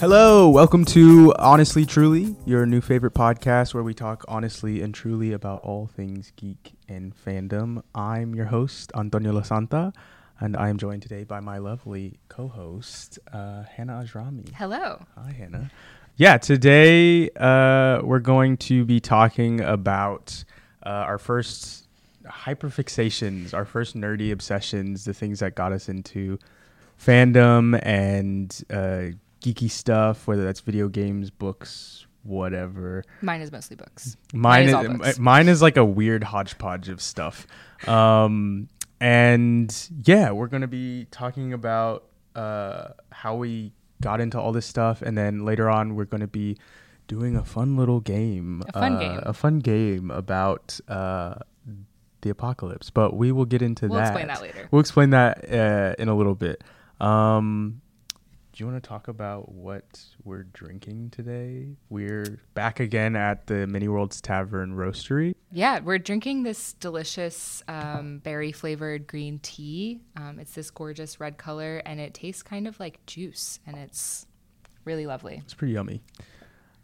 Hello, welcome to Honestly Truly, your new favorite podcast where we talk honestly and truly about all things geek and fandom. I'm your host, Antonio La Santa, and I am joined today by my lovely co host, uh, Hannah Ajrami. Hello. Hi, Hannah. Yeah, today uh, we're going to be talking about uh, our first hyperfixations, our first nerdy obsessions, the things that got us into fandom and uh, geeky stuff, whether that's video games, books, whatever. Mine is mostly books. Mine is is, all books. mine is like a weird hodgepodge of stuff. Um, and yeah, we're gonna be talking about uh, how we got into all this stuff, and then later on, we're gonna be doing a fun little game, A fun uh, game. a fun game about uh, the apocalypse. But we will get into that. We'll explain that later. We'll explain that uh, in a little bit. Um, do you want to talk about what we're drinking today? We're back again at the Mini Worlds Tavern Roastery. Yeah, we're drinking this delicious um, berry flavored green tea. Um, it's this gorgeous red color and it tastes kind of like juice and it's really lovely. It's pretty yummy.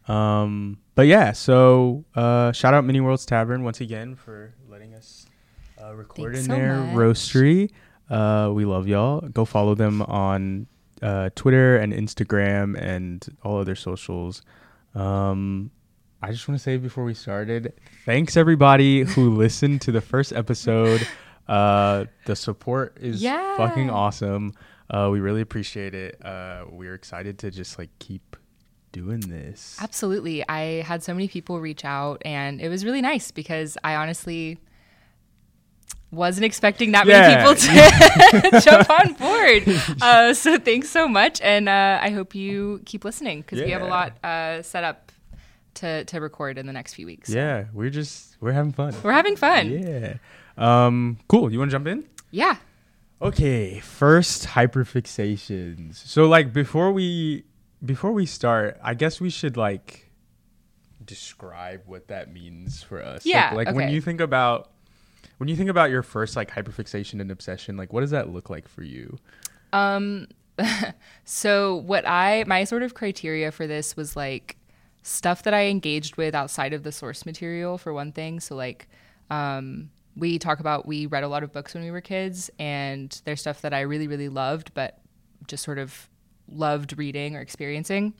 Um, but yeah, so uh, shout out Mini Worlds Tavern once again for letting us uh, record Thanks in so their much. roastery. Uh, we love y'all. Go follow them on uh, Twitter and Instagram and all other socials. Um, I just want to say before we started, thanks everybody who listened to the first episode. Uh, the support is Yeah. fucking awesome. Uh, we really appreciate it. Uh, we're excited to just like keep doing this. Absolutely. I had so many people reach out and it was really nice because I honestly wasn't expecting that Yeah. many people to jump on board. Uh, so thanks so much. And uh, I hope you keep listening because we have a lot uh, set up to, to record in the next few weeks. Yeah, we're just we're having fun. We're having fun. Yeah. Um, cool. You want to jump in? Yeah. Okay, first hyperfixations. So like before we before we start, I guess we should like describe what that means for us. Like- Yeah, Like, when okay. you think about when you think about your first like hyperfixation and obsession, like what does that look like for you? Um, so what I my sort of criteria for this was like stuff that I engaged with outside of the source material for one thing. So like, um, we talk about we read a lot of books when we were kids, and there's stuff that I really really loved, but just sort of loved reading or experiencing.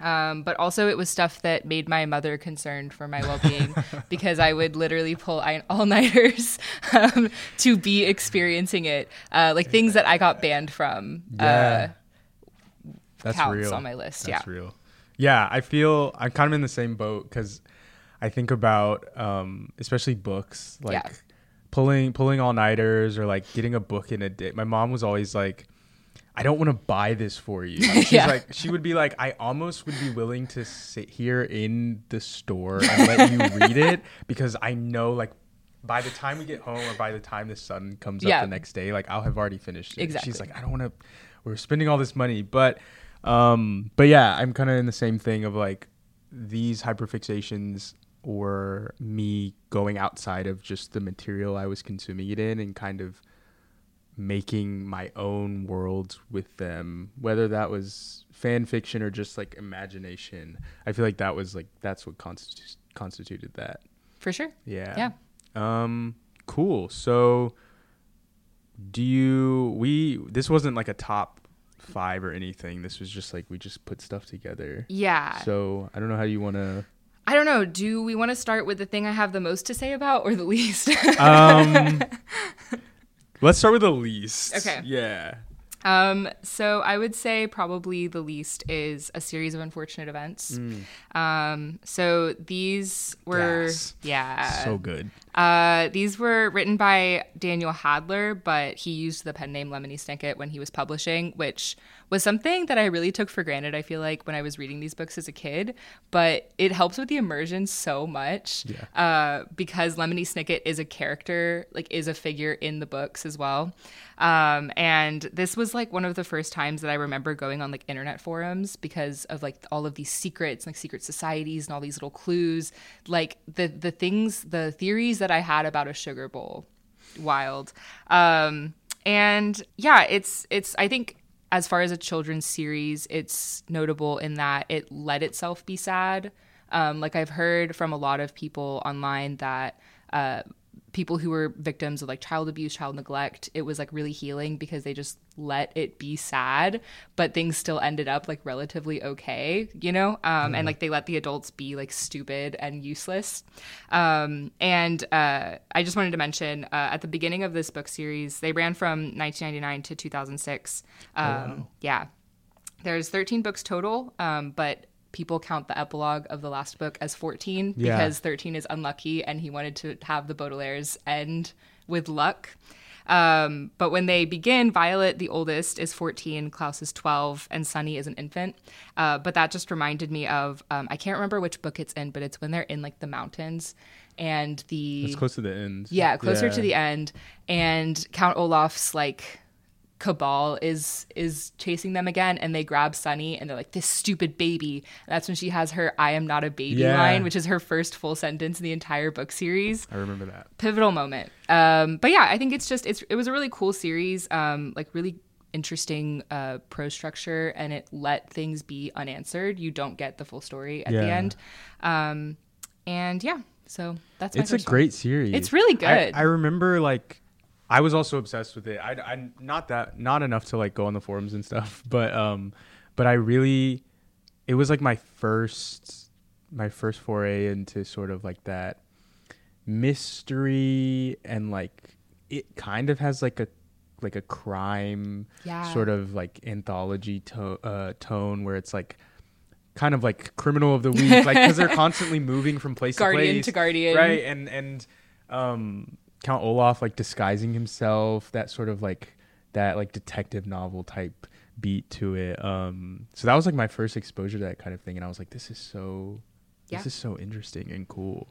Um, but also, it was stuff that made my mother concerned for my well being because I would literally pull all nighters um, to be experiencing it. Uh, like things that I got banned from. Yeah. Uh, That's counts real. on my list, That's yeah. real. Yeah, I feel I'm kind of in the same boat because I think about um, especially books like Yeah. pulling pulling all nighters or like getting a book in a day. My mom was always like. I don't want to buy this for you. She's Yeah. like, she would be like, I almost would be willing to sit here in the store and let you read it because I know, like, by the time we get home or by the time the sun comes Yeah. up the next day, like, I'll have already finished it. Exactly. She's like, I don't want to. We're spending all this money, but um, but yeah, I'm kind of in the same thing of like these hyperfixations or me going outside of just the material I was consuming it in and kind of making my own worlds with them, whether that was fan fiction or just like imagination. I feel like that was like that's what constitu- constituted that. for sure. Yeah. Yeah. Um cool. So do you we this wasn't like a top 5 or anything. This was just like we just put stuff together. Yeah. So, I don't know how you want to I don't know. Do we want to start with the thing I have the most to say about or the least? um Let's start with the least. Okay. Yeah. Um, so I would say probably the least is a series of unfortunate events. Um, so these were, Gas. yeah, so good. uh, these were written by Daniel Handler, but he used the pen name Lemony Snicket when he was publishing, which was something that I really took for granted. I feel like when I was reading these books as a kid, but it helps with the immersion so much Yeah. uh, because Lemony Snicket is a character, like is a figure in the books as well. Um, and this was like one of the first times that I remember going on like internet forums because of like all of these secrets, like secret societies and all these little clues, like the the things, the theories that I had about a sugar bowl. Wild. Um, and yeah, it's it's I think as far as a children's series, it's notable in that it let itself be sad. Um, like I've heard from a lot of people online that uh, people who were victims of like child abuse, child neglect, it was like really healing because they just let it be sad, but things still ended up like relatively okay, you know? Um, mm-hmm. And like they let the adults be like stupid and useless. Um, and uh, I just wanted to mention uh, at the beginning of this book series, they ran from 1999 to 2006. Um, oh, wow. Yeah. There's 13 books total, um, but people count the epilogue of the last book as 14 yeah. because 13 is unlucky and he wanted to have the Baudelaires end with luck. Um, but when they begin, Violet, the oldest, is 14, Klaus is 12, and Sunny is an infant. Uh, but that just reminded me of um, I can't remember which book it's in, but it's when they're in like the mountains and the. It's close to the end. Yeah, closer yeah. to the end. And Count Olaf's like cabal is is chasing them again and they grab Sunny and they're like this stupid baby. And that's when she has her I am not a baby yeah. line, which is her first full sentence in the entire book series. I remember that. Pivotal moment. Um but yeah, I think it's just it's it was a really cool series um like really interesting uh prose structure and it let things be unanswered. You don't get the full story at yeah. the end. Um and yeah, so that's It's a great one. series. It's really good. I, I remember like I was also obsessed with it. I, I not that not enough to like go on the forums and stuff, but um, but I really, it was like my first my first foray into sort of like that mystery and like it kind of has like a like a crime yeah. sort of like anthology to- uh, tone where it's like kind of like criminal of the week like because they're constantly moving from place guardian to place to guardian right and and um Count Olaf like disguising himself, that sort of like that like detective novel type beat to it. Um, so that was like my first exposure to that kind of thing, and I was like, this is so, yeah. this is so interesting and cool.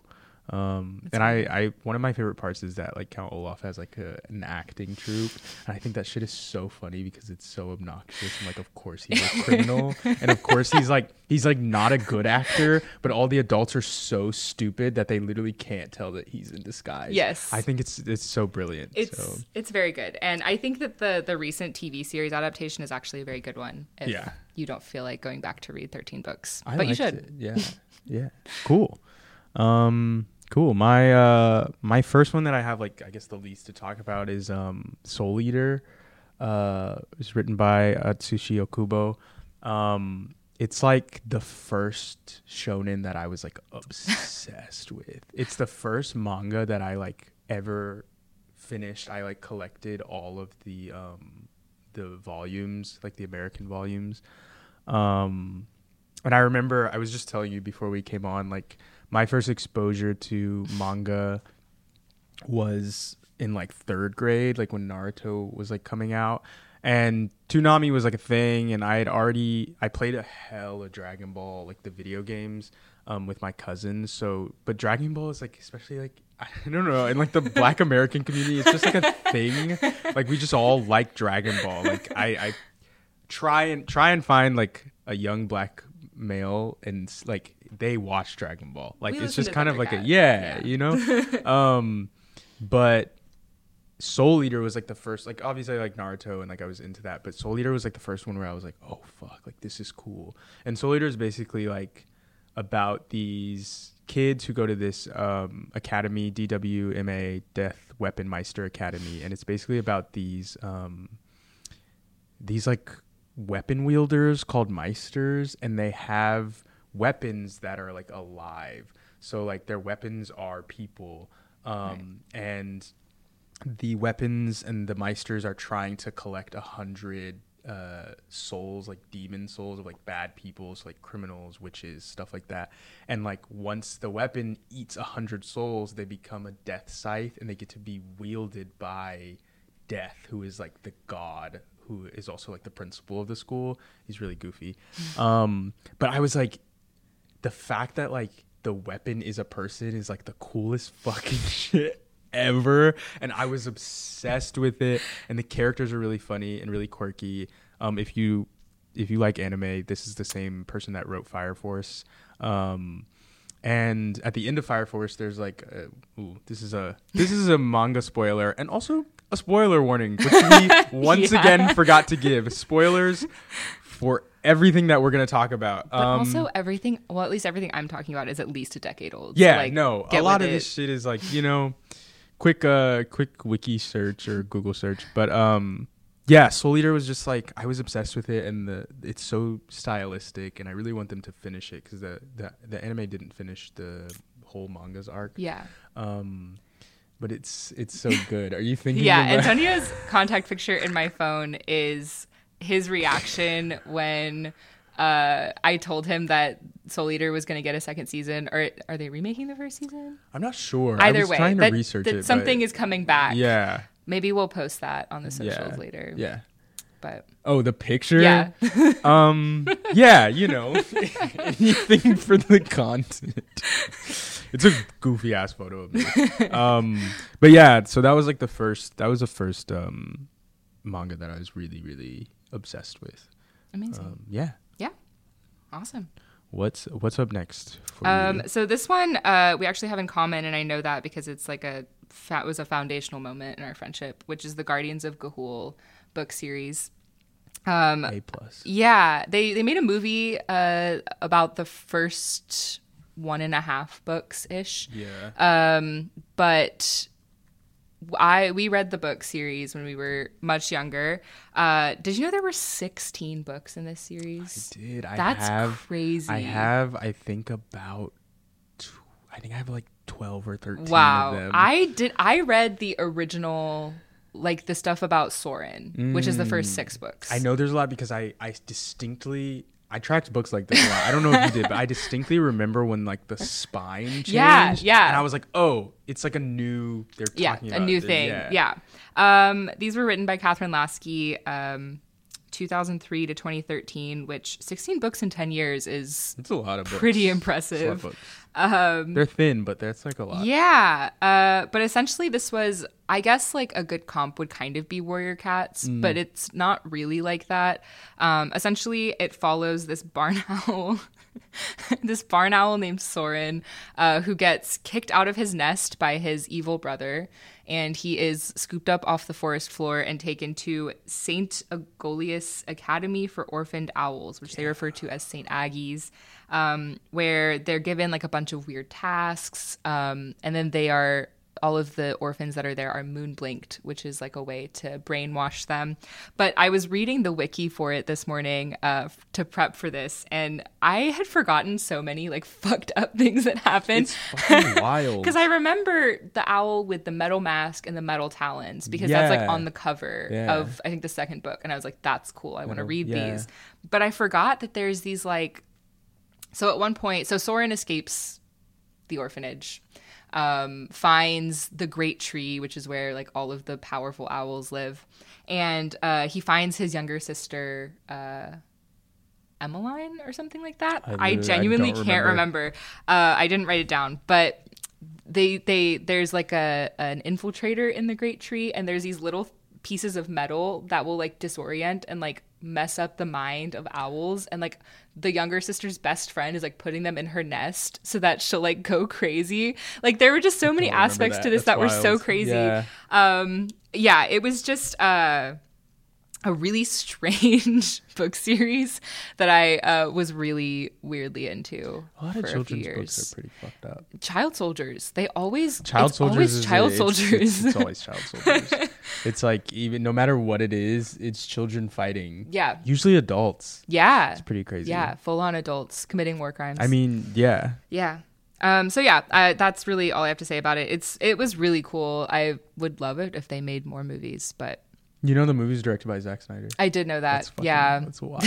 Um, and I, I, one of my favorite parts is that like Count Olaf has like a, an acting troupe, and I think that shit is so funny because it's so obnoxious. And like, of course he's a criminal, and of course he's like he's like not a good actor, but all the adults are so stupid that they literally can't tell that he's in disguise. Yes, I think it's it's so brilliant. It's so. it's very good, and I think that the the recent TV series adaptation is actually a very good one. yeah, you don't feel like going back to read thirteen books, I but you should. It. Yeah, yeah, cool. Um, Cool. My uh my first one that I have like I guess the least to talk about is um Soul Eater. Uh it was written by Atsushi Okubo. Um it's like the first shonen that I was like obsessed with. It's the first manga that I like ever finished. I like collected all of the um the volumes, like the American volumes. Um and I remember I was just telling you before we came on like my first exposure to manga was in like third grade, like when Naruto was like coming out. And Toonami was like a thing, and I had already I played a hell of Dragon Ball, like the video games, um, with my cousins. So, but Dragon Ball is like, especially like I don't know, in like the Black American community, it's just like a thing. Like we just all like Dragon Ball. Like I, I try and try and find like a young black male and like they watch Dragon Ball. Like we it's just kind of like a yeah, yeah. you know. um, but Soul Eater was like the first. Like obviously like Naruto and like I was into that, but Soul Eater was like the first one where I was like, oh fuck, like this is cool. And Soul Eater is basically like about these kids who go to this um, academy, DWMA, Death Weapon Meister Academy, and it's basically about these um, these like weapon wielders called Meisters, and they have weapons that are like alive. So like their weapons are people, um, right. and the weapons and the meisters are trying to collect a hundred uh, souls, like demon souls of like bad people, so like criminals, witches, stuff like that. And like once the weapon eats a hundred souls, they become a death scythe, and they get to be wielded by Death, who is like the god who is also like the principal of the school. He's really goofy. Um, but I was like, the fact that like the weapon is a person is like the coolest fucking shit ever and i was obsessed with it and the characters are really funny and really quirky um if you if you like anime this is the same person that wrote fire force um and at the end of fire force there's like a, ooh, this is a this is a manga spoiler and also a spoiler warning, which we once Yeah. again forgot to give. Spoilers for everything that we're gonna talk about. But Um, also everything, well, at least everything I'm talking about is at least a decade old. yeah, so, like, no, a lot of this shit is like you know, quick, uh, quick wiki search or Google search. But um, yeah, Soul Eater was just like I was obsessed with it, and the it's so stylistic, and I really want them to finish it because the, the the anime didn't finish the whole manga's arc. Yeah. Um, but it's it's so good. Are you thinking? Yeah, Antonio's contact picture in my phone is his reaction when uh, I told him that Soul Eater was going to get a second season. Or are they remaking the first season? I'm not sure. I Either was way, trying to that, research that it. something is coming back. yeah, Maybe we'll post that on the socials yeah, later. Yeah. But Oh, the picture. yeah, Um. Yeah. You know, anything for the content. It's a goofy ass photo of me. Um. But yeah. So that was like the first. That was the first um manga that I was really really obsessed with. amazing. Um. Yeah. awesome. What's What's up next? For Um, so this one uh, we actually have in common, and I know that because it's like a fa- was a foundational moment in our friendship, which is the Guardians of Ga'Hoole book series. Um, A plus. yeah, they they made a movie uh, about the first one and a half books ish. Yeah. Um, but I we read the book series when we were much younger. Uh, did you know there were 16 books in this series? Did I That's have? crazy. I have. I think about. Tw- I think I have like twelve or thirteen. Wow. Of them. I did I read the original like the stuff about Soren, which is the first six books. Mm. I know there's a lot because I I distinctly I tracked books like this a lot. I don't know if you did, but I distinctly remember when like the spine changed. Yeah, yeah. And I was like, oh, it's like a new. They're yeah, talking a about new the- thing. Yeah. Um, these were written by Kathryn Lasky, um, 2003 to 2013, which 16 books in 10 years is It's a lot of books. pretty It's a lot of impressive. books. Um, They're thin, but that's like a lot. Yeah, uh, but essentially, this was, I guess, like a good comp would kind of be Warrior Cats, Mm. but it's not really like that. Um, essentially, it follows this barn owl, this barn owl named Soren, uh, who gets kicked out of his nest by his evil brother, and he is scooped up off the forest floor and taken to Saint Aegolius Academy for Orphaned Owls, which they refer to as Saint Aggies um, where they're given like a bunch of weird tasks, um, and then they are all of the orphans that are there are moon blinked, which is like a way to brainwash them. But I was reading the wiki for it this morning uh, to prep for this, and I had forgotten so many like fucked up things that happened. It's fucking wild. Because I remember the owl with the metal mask and the metal talons because that's like on the cover Yeah. of I think the second book, and I was like, "That's cool. I want to read yeah. these." But I forgot that there's these like. So at one point, so Soren escapes the orphanage, um, finds the great tree, which is where like all of the powerful owls live, and uh, he finds his younger sister. Uh, Emmeline or something like that. I I, I genuinely don't can't remember. Uh, I didn't write it down, but they they there's like a an infiltrator in the great tree, and there's these little pieces of metal that will like disorient and like mess up the mind of owls and like the younger sister's best friend is like putting them in her nest so that she'll like go crazy like there were just so many aspects that. to this That's that were so crazy Yeah. um yeah it was just uh a really strange book series that I uh, was really weirdly into A lot of a children's books are pretty fucked up. child soldiers. They always Child it's soldiers always child it's- soldiers. It's, it's always child soldiers. it's like even no matter what it is, it's children fighting. yeah, Usually adults. yeah, It's pretty crazy. yeah. Full on adults committing war crimes. I mean, yeah. yeah. Um, so yeah, I, that's really all I have to say about it. It's it was really cool. I would love it if they made more movies, but You know the movie's directed by Zack Snyder. I did know that. That's fucking- yeah, That's wild.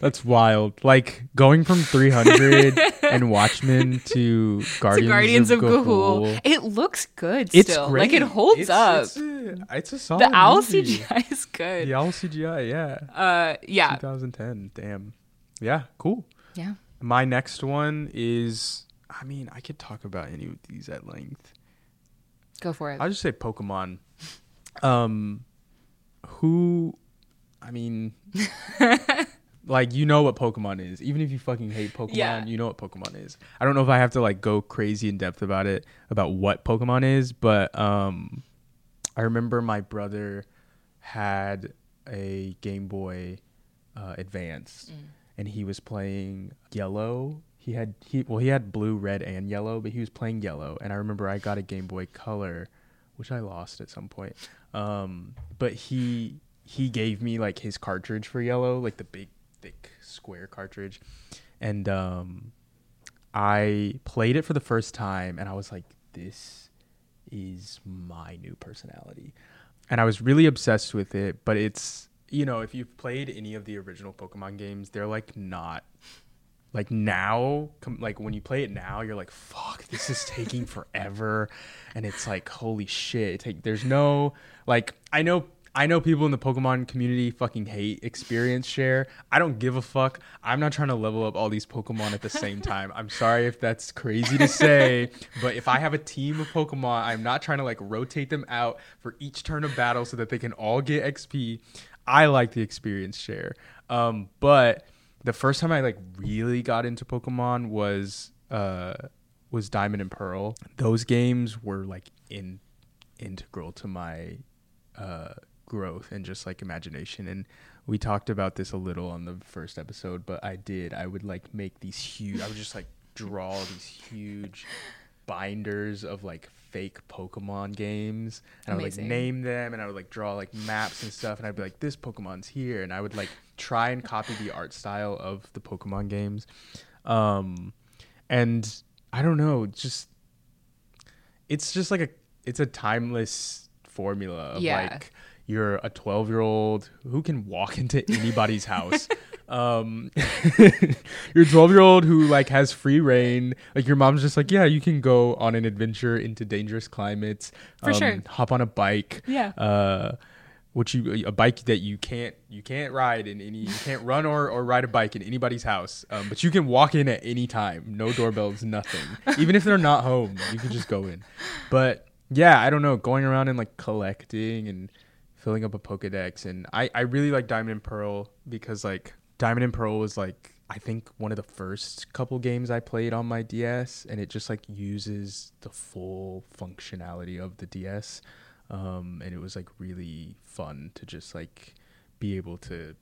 that's wild. Like going from 300 and Watchmen to Guardians, to Guardians of. Ga'Hoole. It looks good It's still. great. Like it holds It's- up. It's a, it's a solid the owl movie. CGI is good. The owl CGI, yeah. Uh, yeah, 2010. Damn. Yeah, cool. yeah. My next one is I mean, I could talk about any of these at length. Go for it. I'll just say Pokemon. Um who I mean like you know what Pokemon is. Even if you fucking hate Pokemon, Yeah. you know what Pokemon is. I don't know if I have to like go crazy in depth about it about what Pokemon is, but um I remember my brother had a Game Boy uh, Advance, Mm. and he was playing yellow. He had he well he had blue, red, and yellow, but he was playing yellow. And I remember I got a Game Boy Color, which I lost at some point. Um, but he he gave me like his cartridge for yellow, like the big thick square cartridge, and um, I played it for the first time, and I was like, this is my new personality. And I was really obsessed with it, but it's, you know, if you've played any of the original Pokemon games, they're like not like now com- like when you play it now you're like fuck this is taking forever. And it's like holy shit. It take, there's no like i know i know people in the pokemon community fucking hate experience share. I don't give a fuck. I'm not trying to level up all these pokemon at the same time. I'm sorry if that's crazy to say but if i have a team of pokemon i'm not trying to like rotate them out for each turn of battle so that they can all get xp i like the experience share. Um, but the first time I like really got into Pokemon was uh was Diamond and Pearl. Those games were like in integral to my uh growth and just like imagination and we talked about this a little on the first episode, but I did. I would like make these huge I would just like draw these huge binders of like fake Pokemon games and I would like name them and I would like draw like maps and stuff and I'd be like this Pokemon's here and I would like try and copy the art style of the Pokemon games. Um and I don't know, just it's just like a it's a timeless formula of Yeah. like you're a 12 year old who can walk into anybody's house um you're 12 year old who like has free reign like your mom's just like yeah you can go on an adventure into dangerous climates For um, sure. hop on a bike Yeah. uh which you a bike that you can't you can't ride in any you can't run or, or ride a bike in anybody's house um, but you can walk in at any time no doorbells nothing even if they're not home you can just go in but yeah i don't know going around and like collecting and filling up a pokedex and i i really like diamond and pearl because like diamond and pearl was like i think one of the first couple games i played on my ds and it just like uses the full functionality of the ds um, and it was like really fun to just like be able to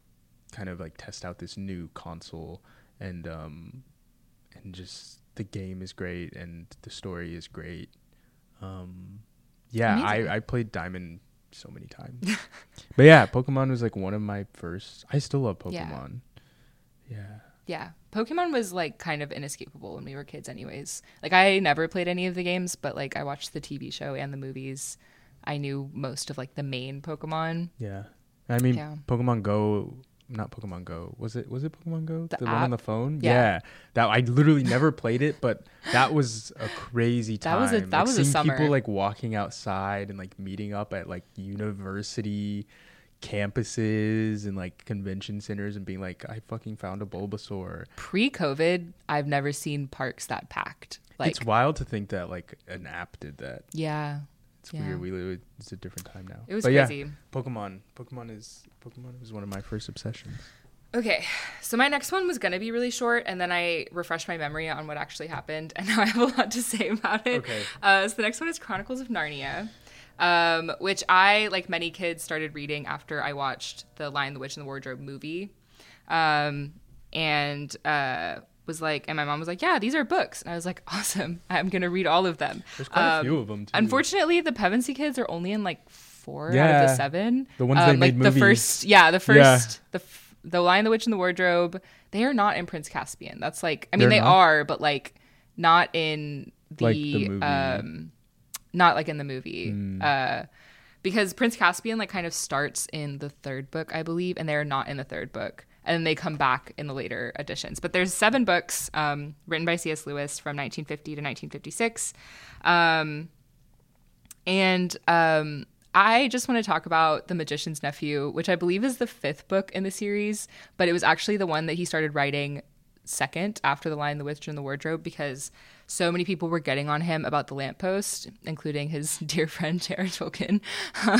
kind of like test out this new console and um, and just the game is great and the story is great. Um, yeah. I I played Diamond so many times, but yeah, Pokemon was like one of my first. I still love Yeah. Pokemon. Yeah. Yeah. Pokemon was like kind of inescapable when we were kids anyways. Like I never played any of the games, but like I watched the TV show and the movies. I knew most of like the main Pokemon. Yeah. I mean, Yeah. Pokemon Go, not Pokemon Go. Was it was it Pokemon Go? The one on the phone? Yeah. Yeah. That I literally never played it, but that was a crazy That time. was a- that like, was a seeing summer. people like walking outside and like meeting up at like university campuses and like convention centers and being like, I fucking found a Bulbasaur. Pre-COVID, I've never seen parks that packed. Like it's wild to think that like an app did that. yeah. It's Yeah. weird. We live, it's a different time now. It was but crazy. Yeah, Pokemon. Pokemon is Pokemon was one of my first obsessions. Okay, so my next one was gonna be really short, and then I refreshed my memory on what actually happened, and now I have a lot to say about it. Okay. Uh, so the next one is Chronicles of Narnia, um, which I, like many kids, started reading after I watched the Lion, the Witch, and the Wardrobe movie, um, and uh, was like, and my mom was like, "Yeah, these are books," and I was like, "Awesome! I'm gonna read all of them." There's quite Um, a few of them. Too. Unfortunately, the Pevensie kids are only in like four out of the seven. The ones they um, made like the movies. first, yeah, the Yeah. first, the f- the Lion, the Witch, and the Wardrobe. They are not in Prince Caspian. That's like, I mean, They're they not? are, but like not in the, Like the movie. um, not like in the movie. Hmm. Uh, because Prince Caspian like kind of starts in the third book, I believe, and they're not in the third book. And they come back in the later editions. But there's seven books um, written by C.S. Lewis from 1950 to 1956. Um, and um, I just want to talk about The Magician's Nephew, which I believe is the fifth book in the series, but it was actually the one that he started writing second after The Lion, the Witch, and the Wardrobe because so many people were getting on him about the lamppost, including his dear friend Jared Tolkien.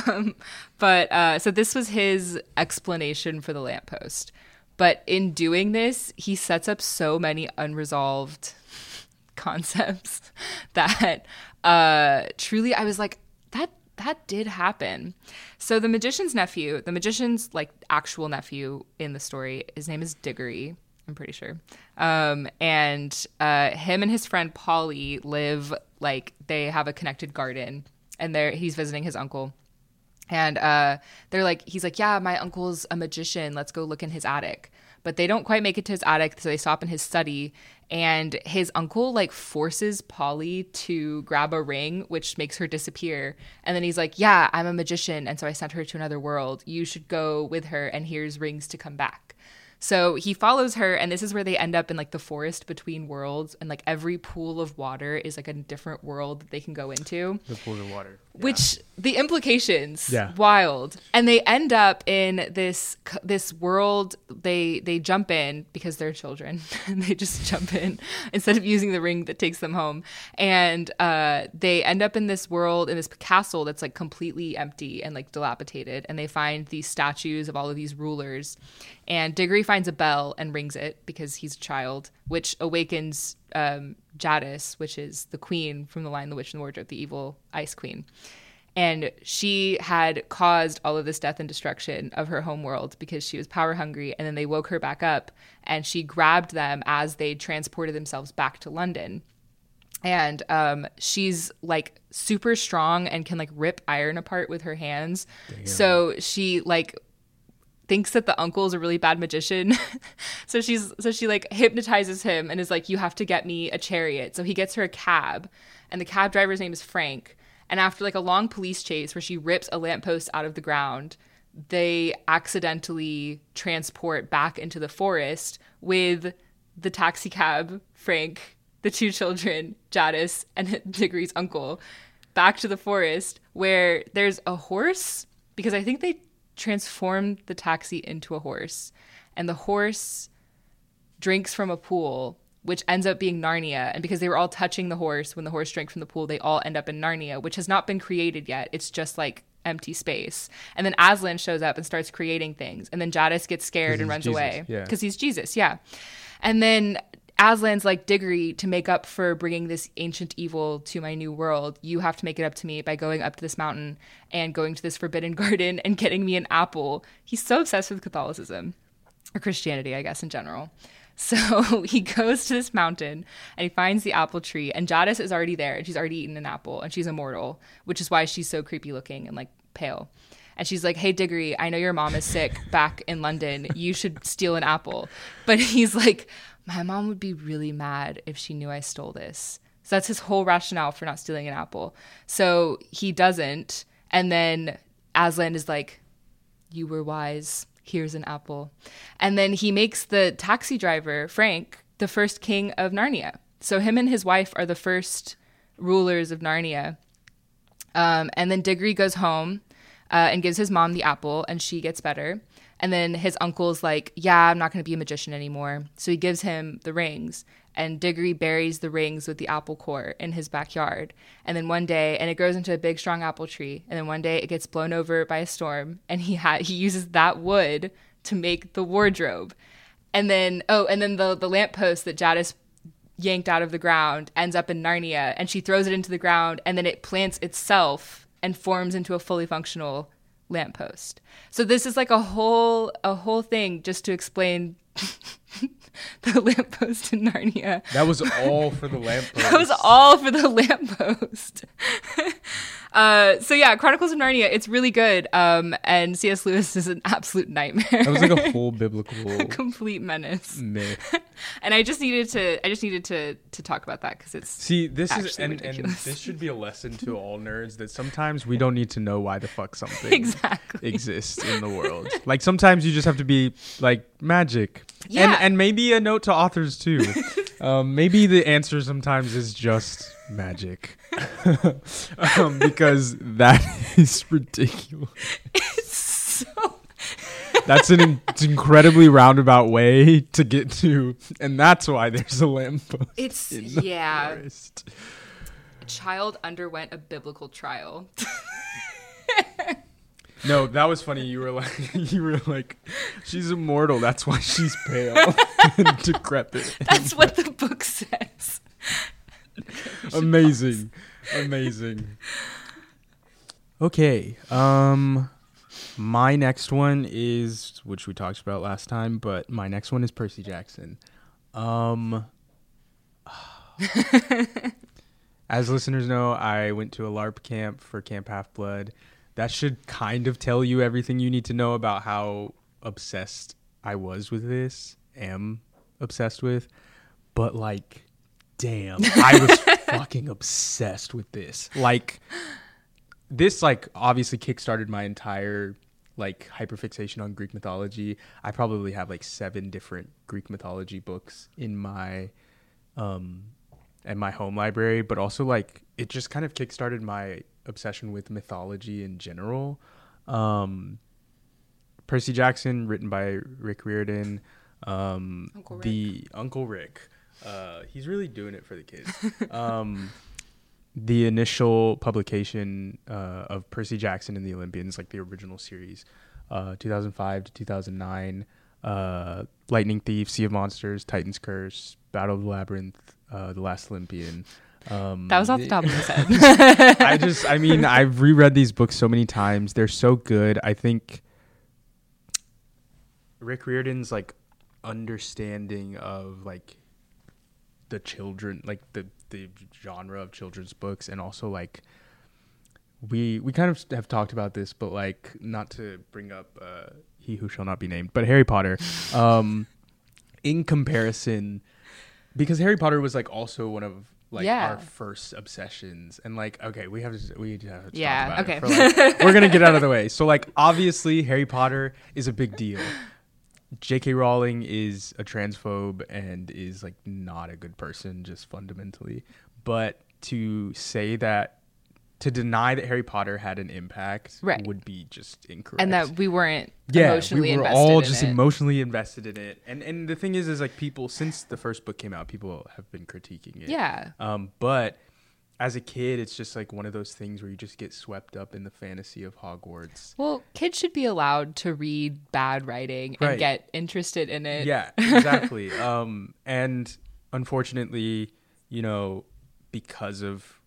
Um, but uh, so this was his explanation for the lamppost. But in doing this, he sets up so many unresolved concepts that uh truly I was like that that did happen. So the magician's nephew, the magician's like actual nephew in the story, his name is Diggory. I'm pretty sure. Um, and uh, him and his friend Polly live like they have a connected garden, and there he's visiting his uncle. And uh, they're like, he's like, yeah, my uncle's a magician. Let's go look in his attic. But they don't quite make it to his attic, so they stop in his study. And his uncle like forces Polly to grab a ring, which makes her disappear. And then he's like, yeah, I'm a magician, and so I sent her to another world. You should go with her, and here's rings to come back. So he follows her, and this is where they end up in like the forest between worlds, and like every pool of water is like a different world that they can go into. The pool of water. Which the implications, Yeah. wild, and they end up in this this world. They they jump in because they're children. and they just jump in instead of using the ring that takes them home, and uh, they end up in this world in this castle that's like completely empty and like dilapidated. And they find these statues of all of these rulers, and Diggory finds a bell and rings it because he's a child, which awakens um, Jadis, which is the queen from the Lion The Witch and the Wardrobe, the evil ice queen. And she had caused all of this death and destruction of her homeworld because she was power hungry. And then they woke her back up and she grabbed them as they transported themselves back to London. And um, she's like super strong and can like rip iron apart with her hands. So she like thinks that the uncle is a really bad magician. so she's so she like hypnotizes him and is like, "You have to get me a chariot." So he gets her a cab, and the cab driver's name is Frank. And after like a long police chase where she rips a lamppost out of the ground, they accidentally transport back into the forest with the taxi cab, Frank, the two children, Jadis, and Diggory's uncle, back to the forest where there's a horse because I think they transformed the taxi into a horse, and the horse drinks from a pool, which ends up being Narnia. And because they were all touching the horse when the horse drank from the pool, they all end up in Narnia, which has not been created yet. It's just like empty space. And then Aslan shows up and starts creating things, and then Jadis gets scared and runs Jesus, away yeah. because he's Jesus, yeah. And then Aslan's like Diggory to make up for bringing this ancient evil to my new world. You have to make it up to me by going up to this mountain and going to this forbidden garden and getting me an apple. He's so obsessed with Catholicism or Christianity, I guess, in general. So he goes to this mountain and he finds the apple tree, and Jadis is already there, and she's already eaten an apple, and she's immortal, which is why she's so creepy looking and like pale. And she's like, Hey, Diggory, I know your mom is sick back in London. You should steal an apple. But he's like, My mom would be really mad if she knew I stole this. So that's his whole rationale for not stealing an apple. So he doesn't. And then Aslan is like, you were wise. Here's an apple. And then he makes the taxi driver, Frank, the first king of Narnia. So him and his wife are the first rulers of Narnia. Um, and then Diggory goes home uh, and gives his mom the apple, and she gets better. And then his uncle's like, Yeah, I'm not going to be a magician anymore. So he gives him the rings, and Diggory buries the rings with the apple core in his backyard. And then one day, and it grows into a big, strong apple tree. And then one day, it gets blown over by a storm, and he ha- he uses that wood to make the wardrobe. And then, oh, and then the the lamppost that Jadis yanked out of the ground ends up in Narnia and she throws it into the ground and then it plants itself and forms into a fully functional lamppost. So this is like a whole a whole thing just to explain the lamppost in Narnia. That was all for the lamppost. That was all for the lamppost. uh, so yeah, Chronicles of Narnia, it's really good. Um, and C.S. Lewis is an absolute nightmare. That was like a whole biblical complete menace. myth. And I just needed to I just needed to to talk about that because it's See, this is and, and this should be a lesson to all nerds that sometimes we don't need to know why the fuck something exactly exists in the world. Like sometimes you just have to be like magic. Yeah. And and maybe a note to authors too. Um, maybe the answer sometimes is just magic. um, because that is ridiculous. It's so That's an in- incredibly roundabout way to get to, and that's why there's a lamppost. it's yeah forest. a child underwent a biblical trial No, that was funny. You were like, you were like, she's immortal. That's why she's pale and decrepit. that's what the book says amazing, amazing. Okay. Um my next one is which we talked about last time, but my next one is Percy Jackson. Um As listeners know, I went to a LARP camp for Camp Half Blood. That should kind of tell you everything you need to know about how obsessed I was with this, am obsessed with. But like, damn, I was fucking obsessed with this. Like, this like obviously kickstarted my entire like hyperfixation on Greek mythology. I probably have like seven different Greek mythology books in my um at my home library, but also like it just kind of kickstarted my obsession with mythology in general. Um Percy Jackson, written by Rick Riordan. Um, Uncle Rick. the Uncle Rick. Uh, he's really doing it for the kids. um, the initial publication uh, of Percy Jackson and the Olympians, like the original series, uh, 2005 to 2009. Uh, Lightning Thief, Sea of Monsters, Titan's Curse, Battle of the Labyrinth, uh, The Last Olympian. Um, That was off the top of his head. I just, I mean, I've reread these books so many times. They're so good. I think Rick Riordan's like understanding of like the children, like the the genre of children's books, and also like we we kind of have talked about this, but like not to bring up uh, he who shall not be named, but Harry Potter. Um, in comparison, because Harry Potter was like also one of like Yeah. our first obsessions, and like okay, we have to we have to Yeah, talk about it okay. for, like, we're gonna get out of the way. So like obviously Harry Potter is a big deal. J.K. Rowling is a transphobe and is like not a good person, just fundamentally. But to say that, to deny that Harry Potter had an impact Right. would be just incorrect. and that we weren't yeah, emotionally we were all just it. emotionally invested in it. And and the thing is, is like people since the first book came out, people have been critiquing it. yeah. Um, but as a kid, it's just like one of those things where you just get swept up in the fantasy of Hogwarts. Well, kids should be allowed to read bad writing and Right. get interested in it. Yeah, exactly. um, and unfortunately, you know, because of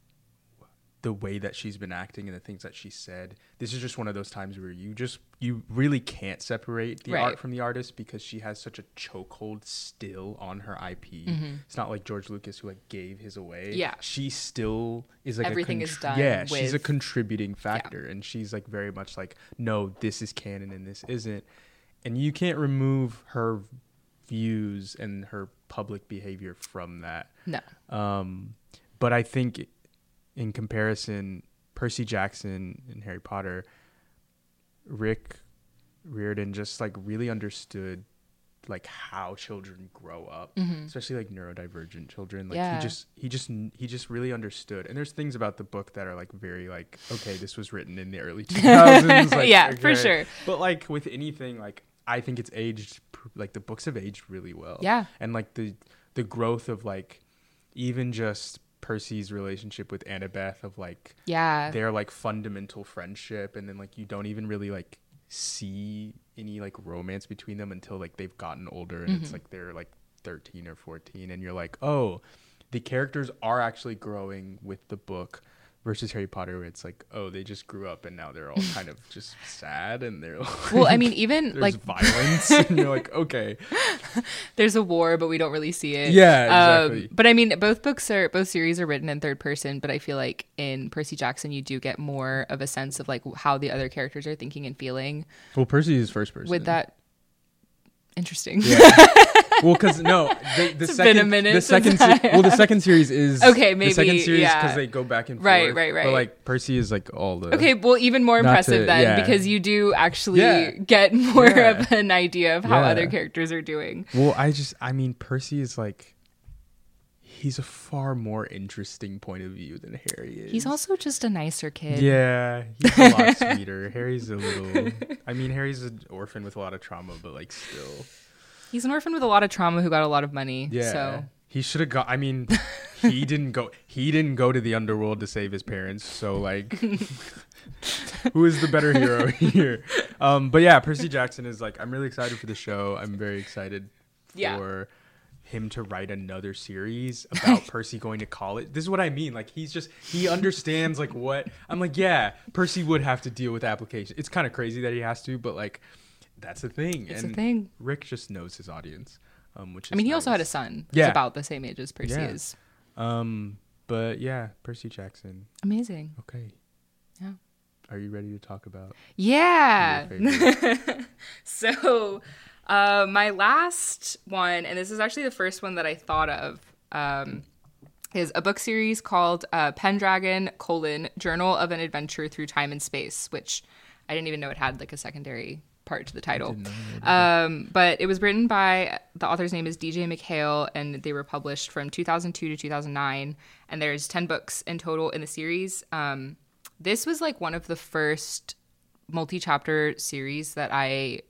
the way that she's been acting and the things that she said, this is just one of those times where you just you really can't separate the Right. art from the artist because she has such a chokehold still on her IP. It's not like George Lucas who like gave his away. Mm-hmm. Yeah. she still is like Everything a is done Yeah, she's a contributing factor, and she's like very much like, no, this is canon and this isn't, and you can't remove her views and her public behavior from that. No. Um, but I think in comparison, Percy Jackson and Harry Potter, Rick Riordan just like really understood like how children grow up, mm-hmm. especially like neurodivergent children. Like Yeah. he just he just he just really understood. And there's things about the book that are like very like okay, this was written in the early 2000s. Like, Yeah, for sure. But like with anything, like I think it's aged like the books have aged really well. Yeah. and like the the growth of like even just Percy's relationship with Annabeth of like Yeah. their like fundamental friendship and then like you don't even really like see any like romance between them until like they've gotten older and it's Mm-hmm. like they're like 13 or 14 and you're like oh the characters are actually growing with the book versus Harry Potter where it's like oh they just grew up and now they're all kind of just sad and they're like, well, I mean, even there's like violence and you're like okay there's a war, but we don't really see it. Yeah, exactly. Um, but I mean, both books are both series are written in third person, but I feel like in Percy Jackson, you do get more of a sense of like how the other characters are thinking and feeling well Percy is first person with that. Interesting. Yeah. Well, because no, the, the It's second, been a minute the second, se- well, the second series is Okay, Maybe the second maybe, series yeah. because they go back and forth. Right, right, But right. like Percy is like all the Okay, well, even more impressive to- then, yeah. because you do actually Yeah. get more Yeah. of an idea of how Yeah. other characters are doing. Well, I just, I mean, Percy is like, he's a far more interesting point of view than Harry is. He's also just a nicer kid. Yeah, he's a lot sweeter. Harry's a little. I mean, Harry's an orphan with a lot of trauma, but like still. He's an orphan with a lot of trauma who got a lot of money. Yeah. So He should have got. I mean, he didn't go. He didn't go to the underworld to save his parents. So like, who is the better hero here? Um, but yeah, Percy Jackson is like. I'm really excited for the show. I'm very excited Yeah. for him to write another series about Percy going to college. This is what I mean. Like he's just he understands like what I'm like. Yeah, Percy would have to deal with application. It's kind of crazy that he has to, but like that's the thing. It's a thing. Rick just knows his audience, um, which is I mean, he also had a son. Yeah. About the same age as Percy Yeah. is. Um, but yeah, Percy Jackson. Amazing. Okay. Yeah. Are you ready to talk about Yeah. so, uh, my last one, and this is actually the first one that I thought of, um, is a book series called uh, Pendragon: colon Journal of an Adventure Through Time and Space, which I didn't even know it had like a secondary part to the title. didn't know it Um, but it was written by the author's name is DJ MacHale, and they were published from 2002 to 2009. And there's 10 books in total in the series. Um, this was like one of the first multi-chapter series that I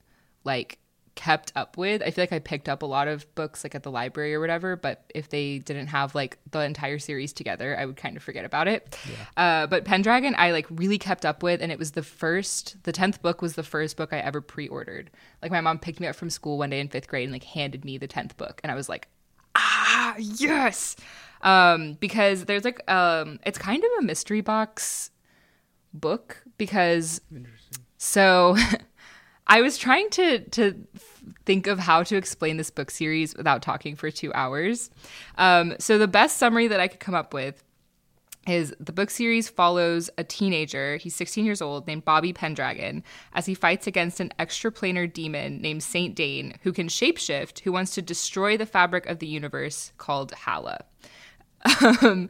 like kept up with. I feel like I picked up a lot of books like at the library or whatever, but if they didn't have like the entire series together, I would kind of forget about it. Uh, but Pendragon, I like really kept up with, and it was the first. The tenth book was the first book I ever pre-ordered. Like my mom picked me up from school one day in fifth grade and like handed me the tenth book, and I was like, ah, yes, um, because there's like um, it's kind of a mystery box book because so I was trying to to think of how to explain this book series without talking for two hours. Um, so the best summary that I could come up with is the book series follows a teenager, he's 16 years old, named Bobby Pendragon, as he fights against an extraplanar demon named Saint Dane, who can shapeshift, who wants to destroy the fabric of the universe called Halla. um,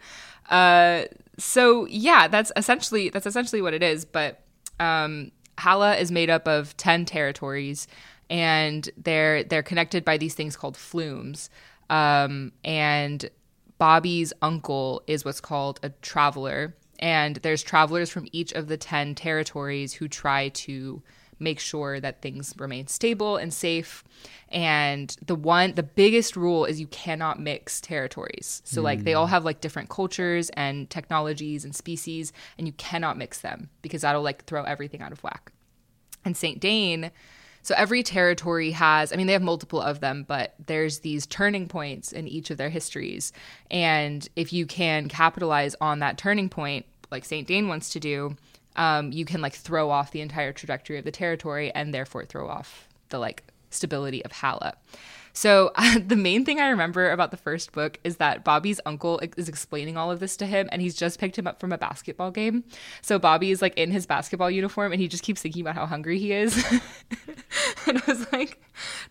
uh, so yeah, that's essentially that's essentially what it is. But um, Halla is made up of ten territories, and they're they're connected by these things called flumes. Um, and Bobby's uncle is what's called a traveler, and there's travelers from each of the ten territories who try to make sure that things remain stable and safe. And the one, the biggest rule is you cannot mix territories. So, like, they all hmm. have like different cultures and technologies and species, and you cannot mix them because that'll like throw everything out of whack. And St. Dane, so every territory has, I mean, they have multiple of them, but there's these turning points in each of their histories. And if you can capitalize on that turning point, like St. Dane wants to do, um, you can like throw off the entire trajectory of the territory and therefore throw off the like stability of Halla. So the main thing I remember about the first book is that Bobby's uncle is explaining all of this to him, and he's just picked him up from a basketball game. So Bobby is like in his basketball uniform, and he just keeps thinking about how hungry he is. and I was like,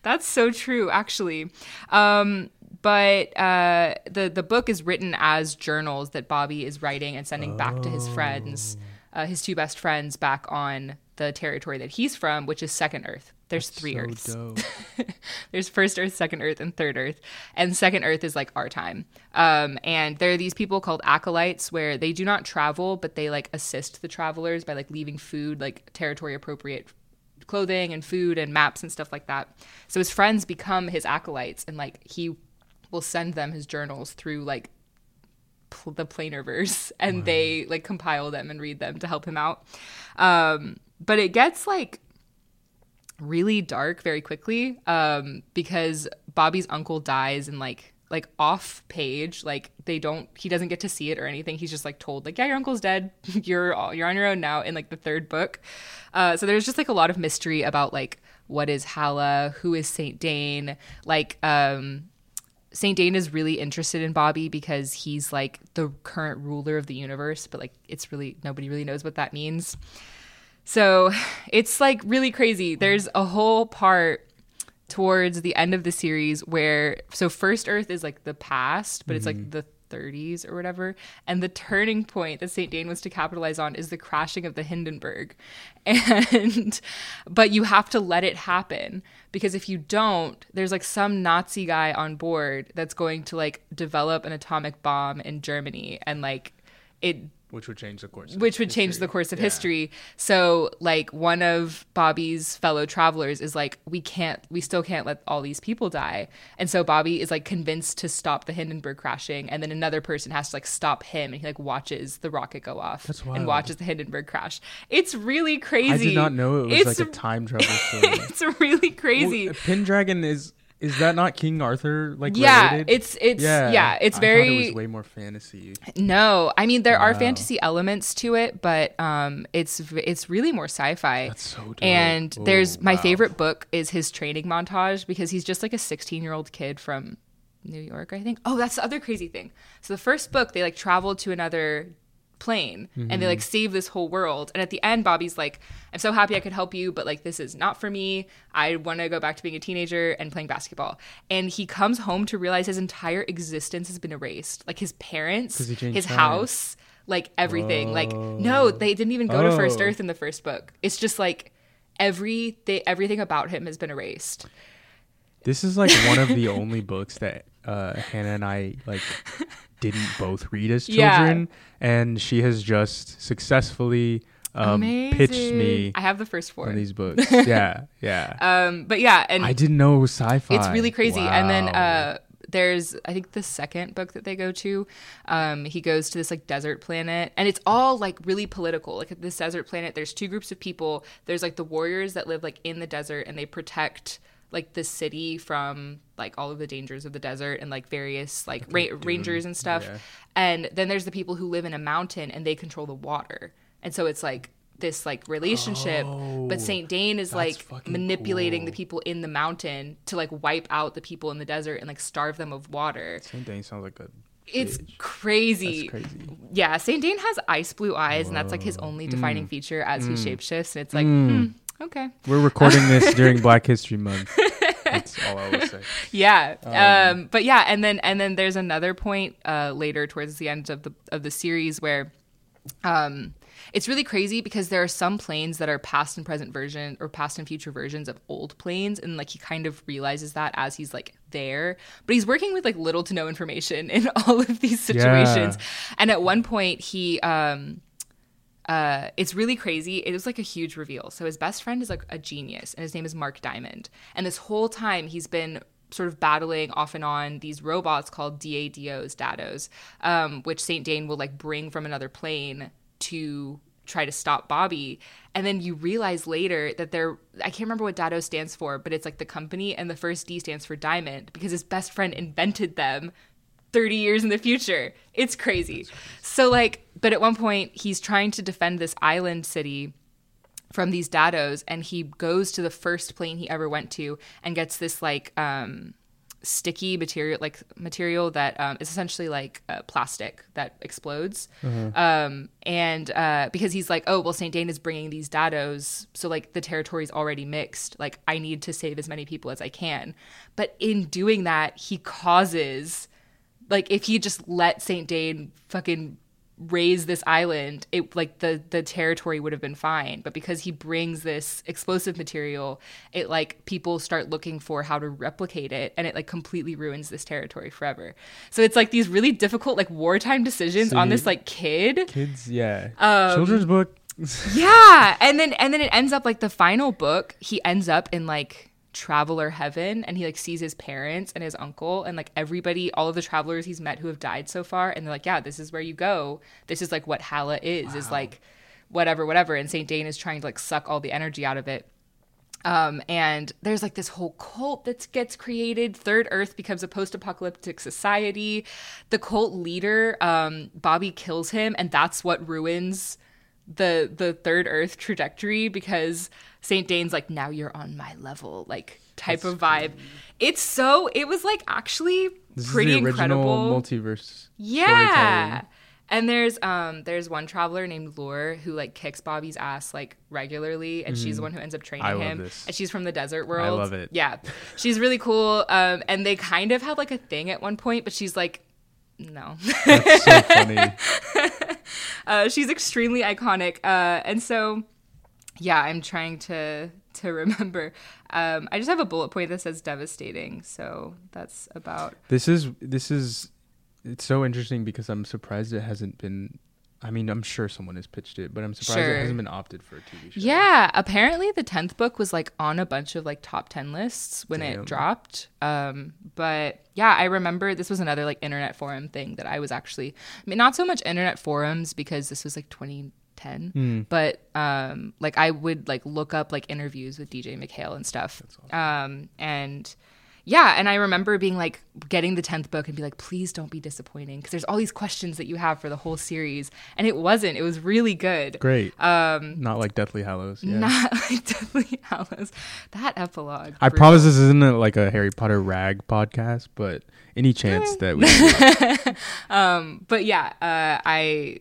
"That's so true, actually." Um, but uh, the the book is written as journals that Bobby is writing and sending back to his friends, uh, his two best friends back on the territory that he's from, which is Second Earth. There's three so Earths. There's first Earth, second Earth, and third Earth. And second Earth is like our time. Um, and there are these people called acolytes where they do not travel, but they like assist the travelers by like leaving food, like territory appropriate clothing and food and maps and stuff like that. So his friends become his acolytes, and like he will send them his journals through like pl- the planar verse, and they like compile them and read them to help him out. Um, but it gets like really dark very quickly um, because Bobby's uncle dies and like like off page. Like they don't he doesn't get to see it or anything. He's just like told like yeah your uncle's dead. You're all, you're on your own now in like the third book. Uh, so there's just like a lot of mystery about like what is Halla? Who is Saint Dane? Like um Saint Dane is really interested in Bobby because he's like the current ruler of the universe but like it's really nobody really knows what that means so it's like really crazy. There's a whole part towards the end of the series where so first Earth is like the past, but it's like mm-hmm. the 30s or whatever. And the turning point that St. Dane was to capitalize on is the crashing of the Hindenburg. And but you have to let it happen because if you don't, there's like some Nazi guy on board that's going to like develop an atomic bomb in Germany and like it which would change the course. of which would change history. the course of Yeah. history. So, like, one of Bobby's fellow travelers is like, we can't, we still can't let all these people die. And so Bobby is like convinced to stop the Hindenburg crashing, and then another person has to like stop him, and he like watches the rocket go off That's and watches the Hindenburg crash. It's really crazy. I did not know it was It's- like a time travel story. it's really crazy. Well, Pendragon is is that not King Arthur like yeah, related? it's it's yeah, it's I very it was way more fantasy. no. I mean, there are fantasy elements to it, but um, it's it's really more sci-fi. That's so dope. And Oh, there's my wow. favorite book is his training montage because he's just like a 16 year old kid from New York, I think. Oh, that's the other crazy thing. So the first book, they like travel to another plane and they like Mm-hmm. save this whole world. And at the end, Bobby's like, I'm so happy I could help you, but like this is not for me. I want to go back to being a teenager and playing basketball. And he comes home to realize his entire existence has been erased. Like his parents his time. house, like everything. Like, no, they didn't even go to First Oh. Earth in the first book. It's just like every they, everything about him has been erased. This is like one of the only books that uh, Hannah and I like didn't both read as Yeah. children, and she has just successfully um, pitched me I have the first four. of these books. yeah, yeah. Um, but yeah, and I didn't know it was sci-fi. it's really crazy. And then uh, there's I think the second book that they go to, um, he goes to this like desert planet, and it's all like really political. Like this desert planet, there's two groups of people. There's like the warriors that live like in the desert, and they protect like the city from like all of the dangers of the desert and like various like ra- rangers and stuff. yeah. And then there's the people who live in a mountain and they control the water. And so it's like this like relationship, Oh, but Saint Dane is like manipulating cool. the people in the mountain to like wipe out the people in the desert and like starve them of water. Saint Dane sounds like a. It's crazy. That's crazy. Yeah, Saint Dane has ice blue eyes, and that's like his only Mm. defining feature as he shapeshifts. And it's like, hmm, okay, We're recording this during Black History Month. That's all I will say. yeah. Um, but yeah, and then and then there's another point uh, later towards the end of the of the series where um, it's really crazy because there are some planes that are past and present version or past and future versions of old planes and like he kind of realizes that as he's like there but he's working with like little to no information in all of these situations and at one point he um uh, it's really crazy. It was like a huge reveal. So his best friend is like a genius, and his name is Mark Dimond. And this whole time, he's been sort of battling off and on these robots called DADOs, DADOs, um, which Saint Dane will like bring from another plane to try to stop Bobby. And then you realize later that they're I can't remember what Dado stands for, but it's like the company, and the first D stands for Dimond because his best friend invented them 30 years in the future. It's crazy. So like, but at one point he's trying to defend this island city from these dados and he goes to the first plane he ever went to and gets this like um sticky material like material that um, is essentially like uh, plastic that explodes. Um, and uh, because he's like oh well st dane is bringing these dados so like the territory's already mixed. Like i need to save as many people as i can. But in doing that he causes like if he just let Saint Dane fucking raise this island, it like the the territory would have been fine. But because he brings this explosive material, it like people start looking for how to replicate it, and it like completely ruins this territory forever. So it's like these really difficult like wartime decisions So on this like kid. Kids, yeah. Um, Children's book. Yeah, and then and then it ends up like the final book. He ends up in like traveler heaven, and he like sees his parents and his uncle and like everybody, all of the travelers he's met who have died so far, and they're like, yeah, this is where you go. This is like what Halla is. Is like whatever, whatever. And Saint Dane is trying to like suck all the energy out of it. Um, and there's like this whole cult that gets created. Third Earth becomes a post-apocalyptic society. The cult leader, um, Bobby kills him, and that's what ruins the the Third Earth trajectory because Saint Dane's like, now you're on my level, like type of vibe. It's so it was like actually This pretty is the original incredible. multiverse. Yeah. And there's um there's one traveler named Loor who like kicks Bobby's ass like regularly and she's the one who ends up training Mm-hmm. I love him. this. And she's from the desert world. I love it. Yeah. She's really cool. Um and they kind of have like a thing at one point, but she's like no. That's so funny. uh she's extremely iconic. Uh and so yeah, I'm trying to to remember. Um I just have a bullet point that says devastating. So that's about This is this is it's so interesting because I'm surprised it hasn't been. I mean, I'm sure someone has pitched it, but I'm surprised Sure. it hasn't been opted for a TV show. Yeah, apparently the tenth book was like on a bunch of like top ten lists when Damn. it dropped. Um, but yeah, I remember this was another like internet forum thing that I was actually. I mean, not so much internet forums because this was like 2010, Hmm. but um, like I would like look up like interviews with DJ MacHale and stuff. Um, and yeah, and I remember being like getting the 10th book and be like, please don't be disappointing because there's all these questions that you have for the whole series. And it wasn't. It was really good. Great. Um, not like Deathly Hallows. Yeah. Not like Deathly Hallows. That epilogue. I promise this isn't a, like a Harry Potter rag podcast, but any chance that we. um, but yeah, uh, I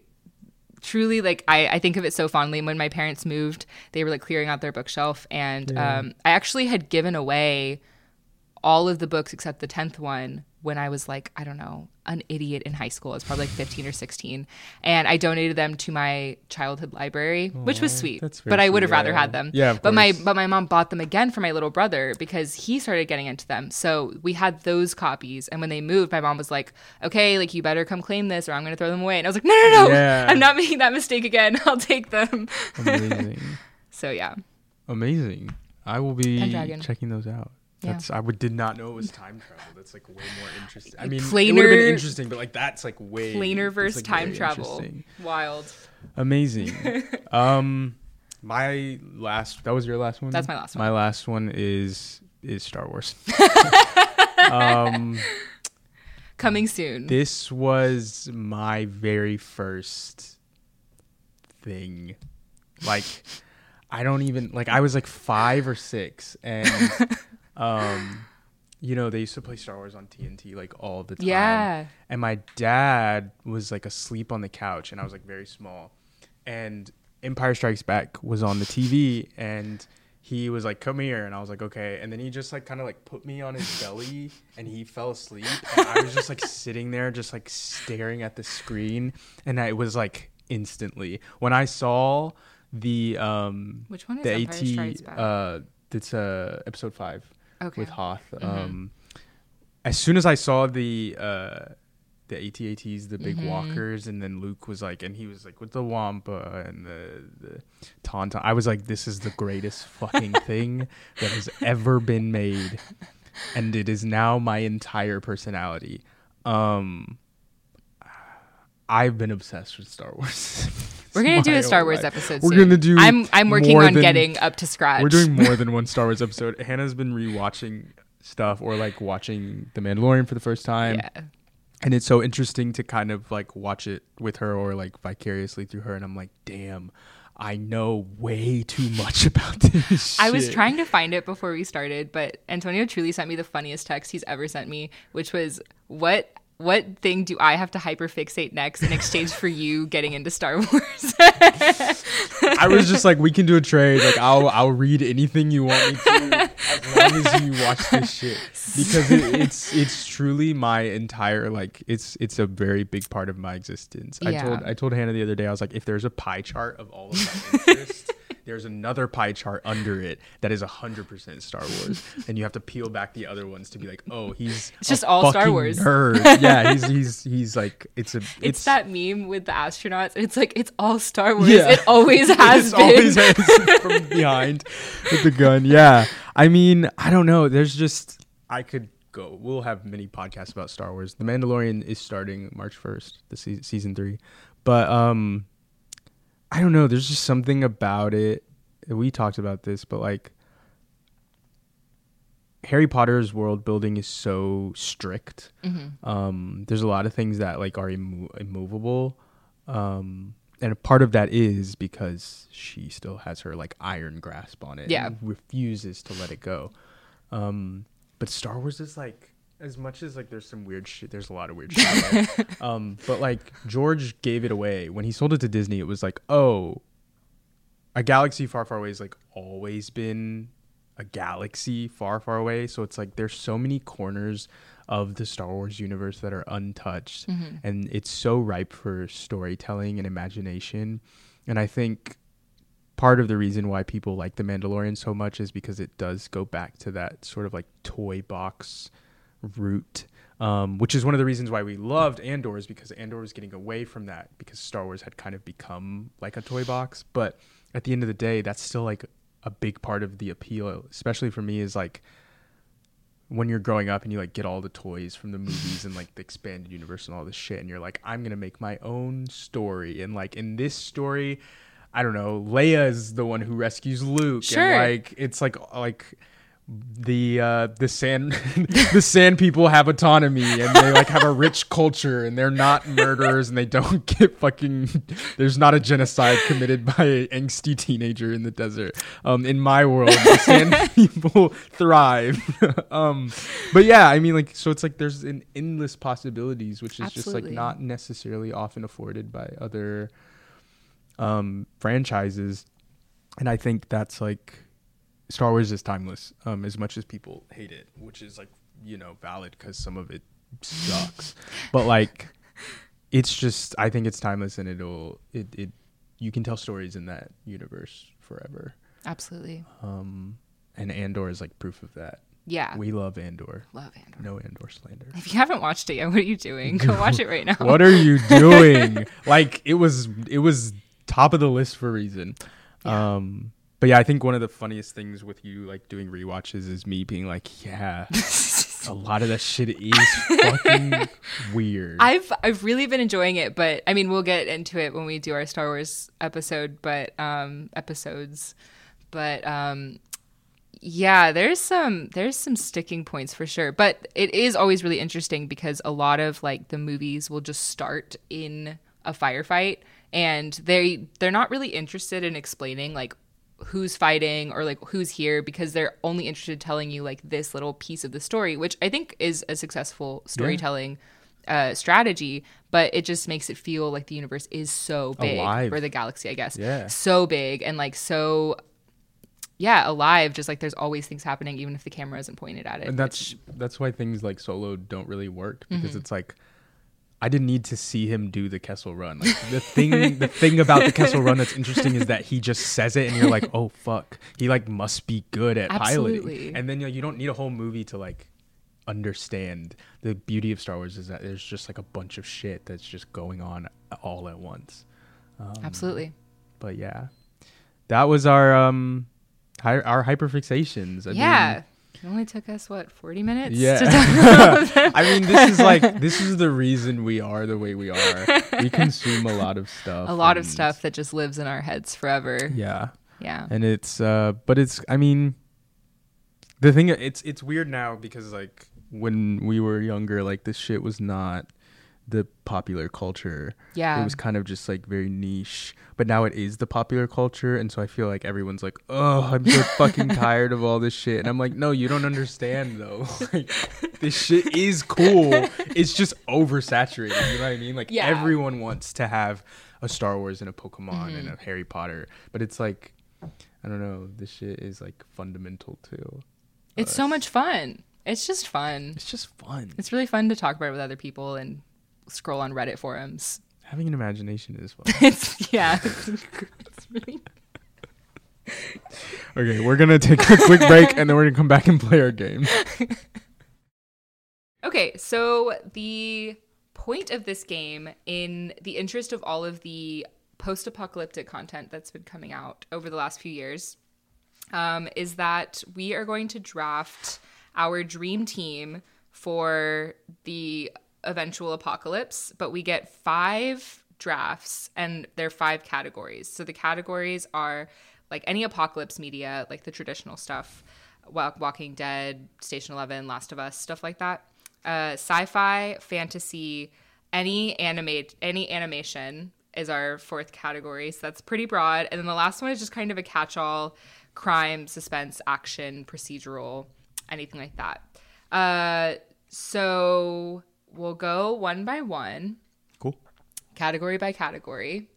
truly like I, I think of it so fondly when my parents moved they were like clearing out their bookshelf and yeah. um, i actually had given away all of the books except the 10th one when I was like, I don't know, an idiot in high school. I was probably like 15 or 16. And I donated them to my childhood library, Aww, which was sweet. But I would have rather had them. Yeah. but my but my mom bought them again for my little brother because he started getting into them. So we had those copies. And when they moved, my mom was like, Okay, like you better come claim this or I'm gonna throw them away. And I was like, No, no, no. Yeah. I'm not making that mistake again. I'll take them. Amazing. so yeah. Amazing. I will be checking those out. That's yeah. I would did not know it was time travel. That's like way more interesting. I mean, planar, it would have been interesting, but like that's like way planar versus like time travel. Wild. Amazing. um, my last that was your last one. That's my last one. My last one is is Star Wars. um, coming soon. This was my very first thing, like. I don't even like I was like 5 or 6 and um, you know, they used to play Star Wars on TNT like all the time. Yeah. And my dad was like asleep on the couch, and I was like very small, and Empire Strikes Back was on the TV, and he was like, "Come here," and I was like, "Okay." And then he just like kind of like put me on his belly, and he fell asleep. And I was just like sitting there, just like staring at the screen, and it was like instantly when I saw the um which one is the Empire AT Strikes Back? uh it's uh episode five okay. with Hoth. Mm-hmm. Um, as soon as I saw the uh, the ATATs, the big mm-hmm. walkers, and then Luke was like, and he was like with the Wampa and the the Tauntaun. I was like, this is the greatest fucking thing that has ever been made, and it is now my entire personality. Um, I've been obsessed with Star Wars. We're gonna do a Star Wars life. episode. We're soon. gonna do. I'm I'm working on than, getting up to scratch. We're doing more than one Star Wars episode. Hannah's been rewatching stuff or like watching The Mandalorian for the first time. Yeah. And it's so interesting to kind of like watch it with her or like vicariously through her. And I'm like, damn, I know way too much about this. I was trying to find it before we started, but Antonio truly sent me the funniest text he's ever sent me, which was, What what thing do I have to hyperfixate next in exchange for you getting into Star Wars? I was just like, we can do a trade. Like, I'll I'll read anything you want me to, as long as you watch this shit, because it, it's it's truly my entire like it's it's a very big part of my existence. Yeah. I told I told Hannah the other day, I was like, if there's a pie chart of all of my interests there's another pie chart under it that is 100% Star Wars. and you have to peel back the other ones to be like, oh, he's it's just all Star Wars. Nerd. yeah, he's, he's, he's like, it's a. It's, it's, that meme with the astronauts. It's like, it's all Star Wars. Yeah. It always has been. always has from behind with the gun. Yeah. I mean, I don't know. There's just, I could go. We'll have many podcasts about Star Wars. The Mandalorian is starting March 1st, the se- season three. But, um, I don't know. There's just something about it. We talked about this, but like Harry Potter's world building is so strict. Mm-hmm. Um, there's a lot of things that like are immo- immovable, um, and a part of that is because she still has her like iron grasp on it. Yeah, refuses to let it go. Um, but Star Wars is like as much as like there's some weird shit there's a lot of weird shit um but like george gave it away. When he sold it to disney it was like oh a galaxy far far away has like always been a galaxy far far away. So it's like there's so many corners of the star wars universe that are untouched mm-hmm. and it's so ripe for storytelling and imagination. And i think part of the reason why people like the mandalorian so much is because it does go back to that sort of like toy box route, um, which is one of the reasons why we loved Andor is because Andor was getting away from that because Star Wars had kind of become like a toy box. But at the end of the day, that's still like a big part of the appeal, especially for me, is like when you're growing up and you like get all the toys from the movies and like the expanded universe and all this shit, and you're like, I'm gonna make my own story, and like in this story. I don't know. Leia is the one who rescues Luke, sure. and like it's like like the uh, the sand the sand people have autonomy and they like have a rich culture and they're not murderers and they don't get fucking there's not a genocide committed by an angsty teenager in the desert. Um, in my world, the sand people thrive. um, but yeah, I mean like so it's like there's an endless possibilities which is just like not necessarily often afforded by other um franchises and I think that's like Star Wars is timeless. Um, as much as people hate it, which is like you know valid because some of it sucks, but like it's just I think it's timeless and it'll it it you can tell stories in that universe forever. Absolutely. Um, and Andor is like proof of that. Yeah. We love Andor. Love Andor. No Andor slander. If you haven't watched it yet, what are you doing? Go watch it right now. what are you doing? like it was it was top of the list for a reason. Yeah. Um but yeah, I think one of the funniest things with you like doing rewatches is me being like, yeah, a lot of that shit is fucking weird. I've I've really been enjoying it, but I mean we'll get into it when we do our Star Wars episode, but um episodes. But um yeah, there's some there's some sticking points for sure. But it is always really interesting because a lot of like the movies will just start in a firefight and they they're not really interested in explaining like who's fighting or like who's here because they're only interested in telling you like this little piece of the story, which I think is a successful storytelling uh, strategy. But it just makes it feel like the universe is so big, Alive. or the galaxy, I guess, Yeah. so big and like so, yeah, alive. Just like there's always things happening, even if the camera isn't pointed at it. and that's which- that's why things like Solo don't really work because Mm-hmm. it's like I didn't need to see him do the Kessel Run. Like the thing, the thing about the Kessel Run that's interesting is that he just says it, and you're like, "Oh fuck, he like must be good at Absolutely. piloting." And then you, know, you don't need a whole movie to like understand. The beauty of Star Wars is that there's just like a bunch of shit that's just going on all at once. Um, absolutely. But yeah, that was our um, hi- our hyperfixations. I mean, yeah. It only took us what 40 minutes Yeah. to talk about them. I mean, this is like this is the reason we are the way we are. We consume a lot of stuff. a lot of stuff that just lives in our heads forever. Yeah, Yeah. and it's uh, but it's I mean, the thing it's it's weird now because like when we were younger, like this shit was not the popular culture. Yeah. It was kind of just like very niche, but now it is the popular culture, and so I feel like everyone's like, "Oh, I'm so fucking tired of all this shit," and I'm like, "No, you don't understand though. like, this shit is cool. It's just oversaturated. You know what I mean? Like Yeah. everyone wants to have a Star Wars and a Pokemon and Mm-hmm. a Harry Potter, but it's like, I don't know. This shit is like fundamental too. It's so much fun. It's just fun. It's just fun. It's really fun to talk about it with other people and scroll on Reddit forums. Having an imagination is fun. It's yeah. It's, it's really Okay, we're gonna take a quick break and then we're gonna come back and play our game. Okay, so the point of this game, in the interest of all of the post apocalyptic content that's been coming out over the last few years, um, is that we are going to draft our dream team for the eventual apocalypse, but we get five drafts and they're five categories. So the categories are like any apocalypse media, like the traditional stuff, Wa- Walking Dead, Station 11, Last of Us, stuff like that. Uh, sci-fi, fantasy, any animate, any animation is our fourth category. So that's pretty broad. And then the last one is just kind of a catch-all: crime, suspense, action, procedural, anything like that. Uh, so we'll go one by one Cool. category by category,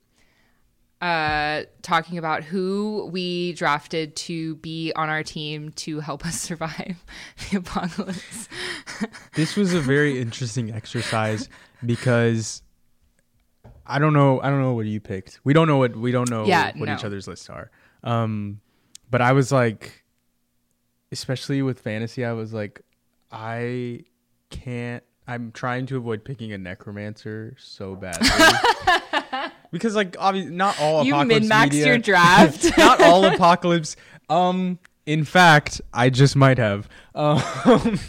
uh, talking about who we drafted to be on our team to help us survive the apocalypse. This was a very interesting exercise because I don't know. I don't know what you picked. We don't know what we don't know Yeah, what each other's lists are. Um, but I was like, especially with fantasy, I was like, I can't. I'm trying to avoid picking a necromancer so badly because, like, obviously, not all apocalypse. you apocalypse min maxed media- your draft. not all apocalypse. Um, in fact, I just might have. Um,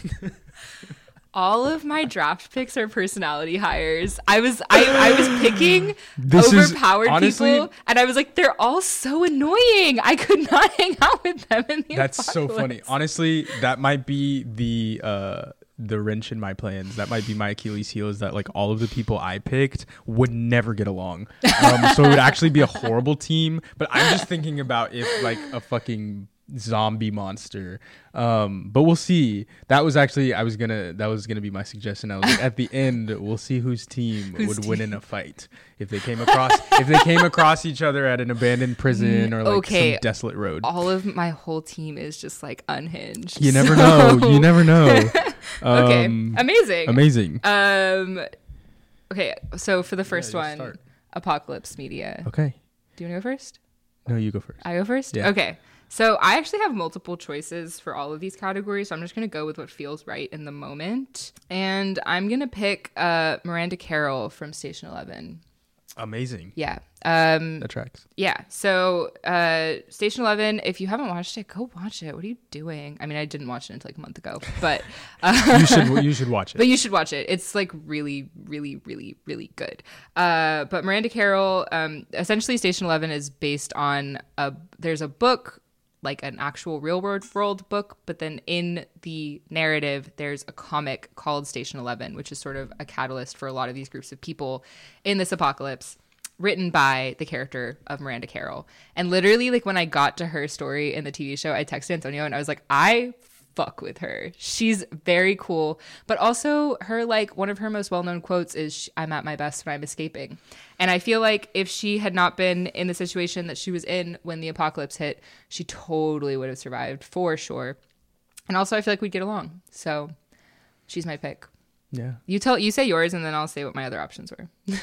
all of my draft picks are personality hires. I was I, I was picking This is- overpowered honestly- people, and I was like, they're all so annoying. I could not hang out with them in the That's so funny. Honestly, that might be the uh the wrench in my plans. That might be my Achilles heel is that like all of the people I picked would never get along. Um, so it would actually be a horrible team. But I'm just thinking about if like a fucking zombie monster. Um, but we'll see. That was actually I was gonna that was gonna be my suggestion. I was like at the end we'll see whose team Whose would win in a fight if they came across if they came across each other at an abandoned prison or like okay. some desolate road. All of my whole team is just like unhinged. You never so- know. You never know. okay, Um, amazing. amazing. Um, okay, so for the first just one, start. Apocalypse Media. Okay. Do you want to go first? No, you go first. I go first? Yeah. Okay. So I actually have multiple choices for all of these categories. So I'm just going to go with what feels right in the moment. And I'm going to pick uh, Miranda Carroll from Station 11. Amazing. Yeah. Um, That tracks. yeah. So uh, Station 11, if you haven't watched it, go watch it. What are you doing? I mean, I didn't watch it until like a month ago, but. Uh, You should you should watch it. But you should watch it. It's like really, really, really, really good. Uh, but Miranda Carroll, um, essentially, Station Eleven is based on a. There's a book, like an actual real world world book, but then in the narrative, there's a comic called Station Eleven, which is sort of a catalyst for a lot of these groups of people in this apocalypse. Written by the character of Miranda Carroll. And literally, like when I got to her story in the TV show, I texted Antonio and I was like, I fuck with her. She's very cool, but also her like one of her most well-known quotes is I'm at my best when I'm escaping. And I feel like if she had not been in the situation that she was in when the apocalypse hit, she totally would have survived for sure. And also I feel like we'd get along. So she's my pick. yeah. You tell you say yours and then I'll say what my other options were.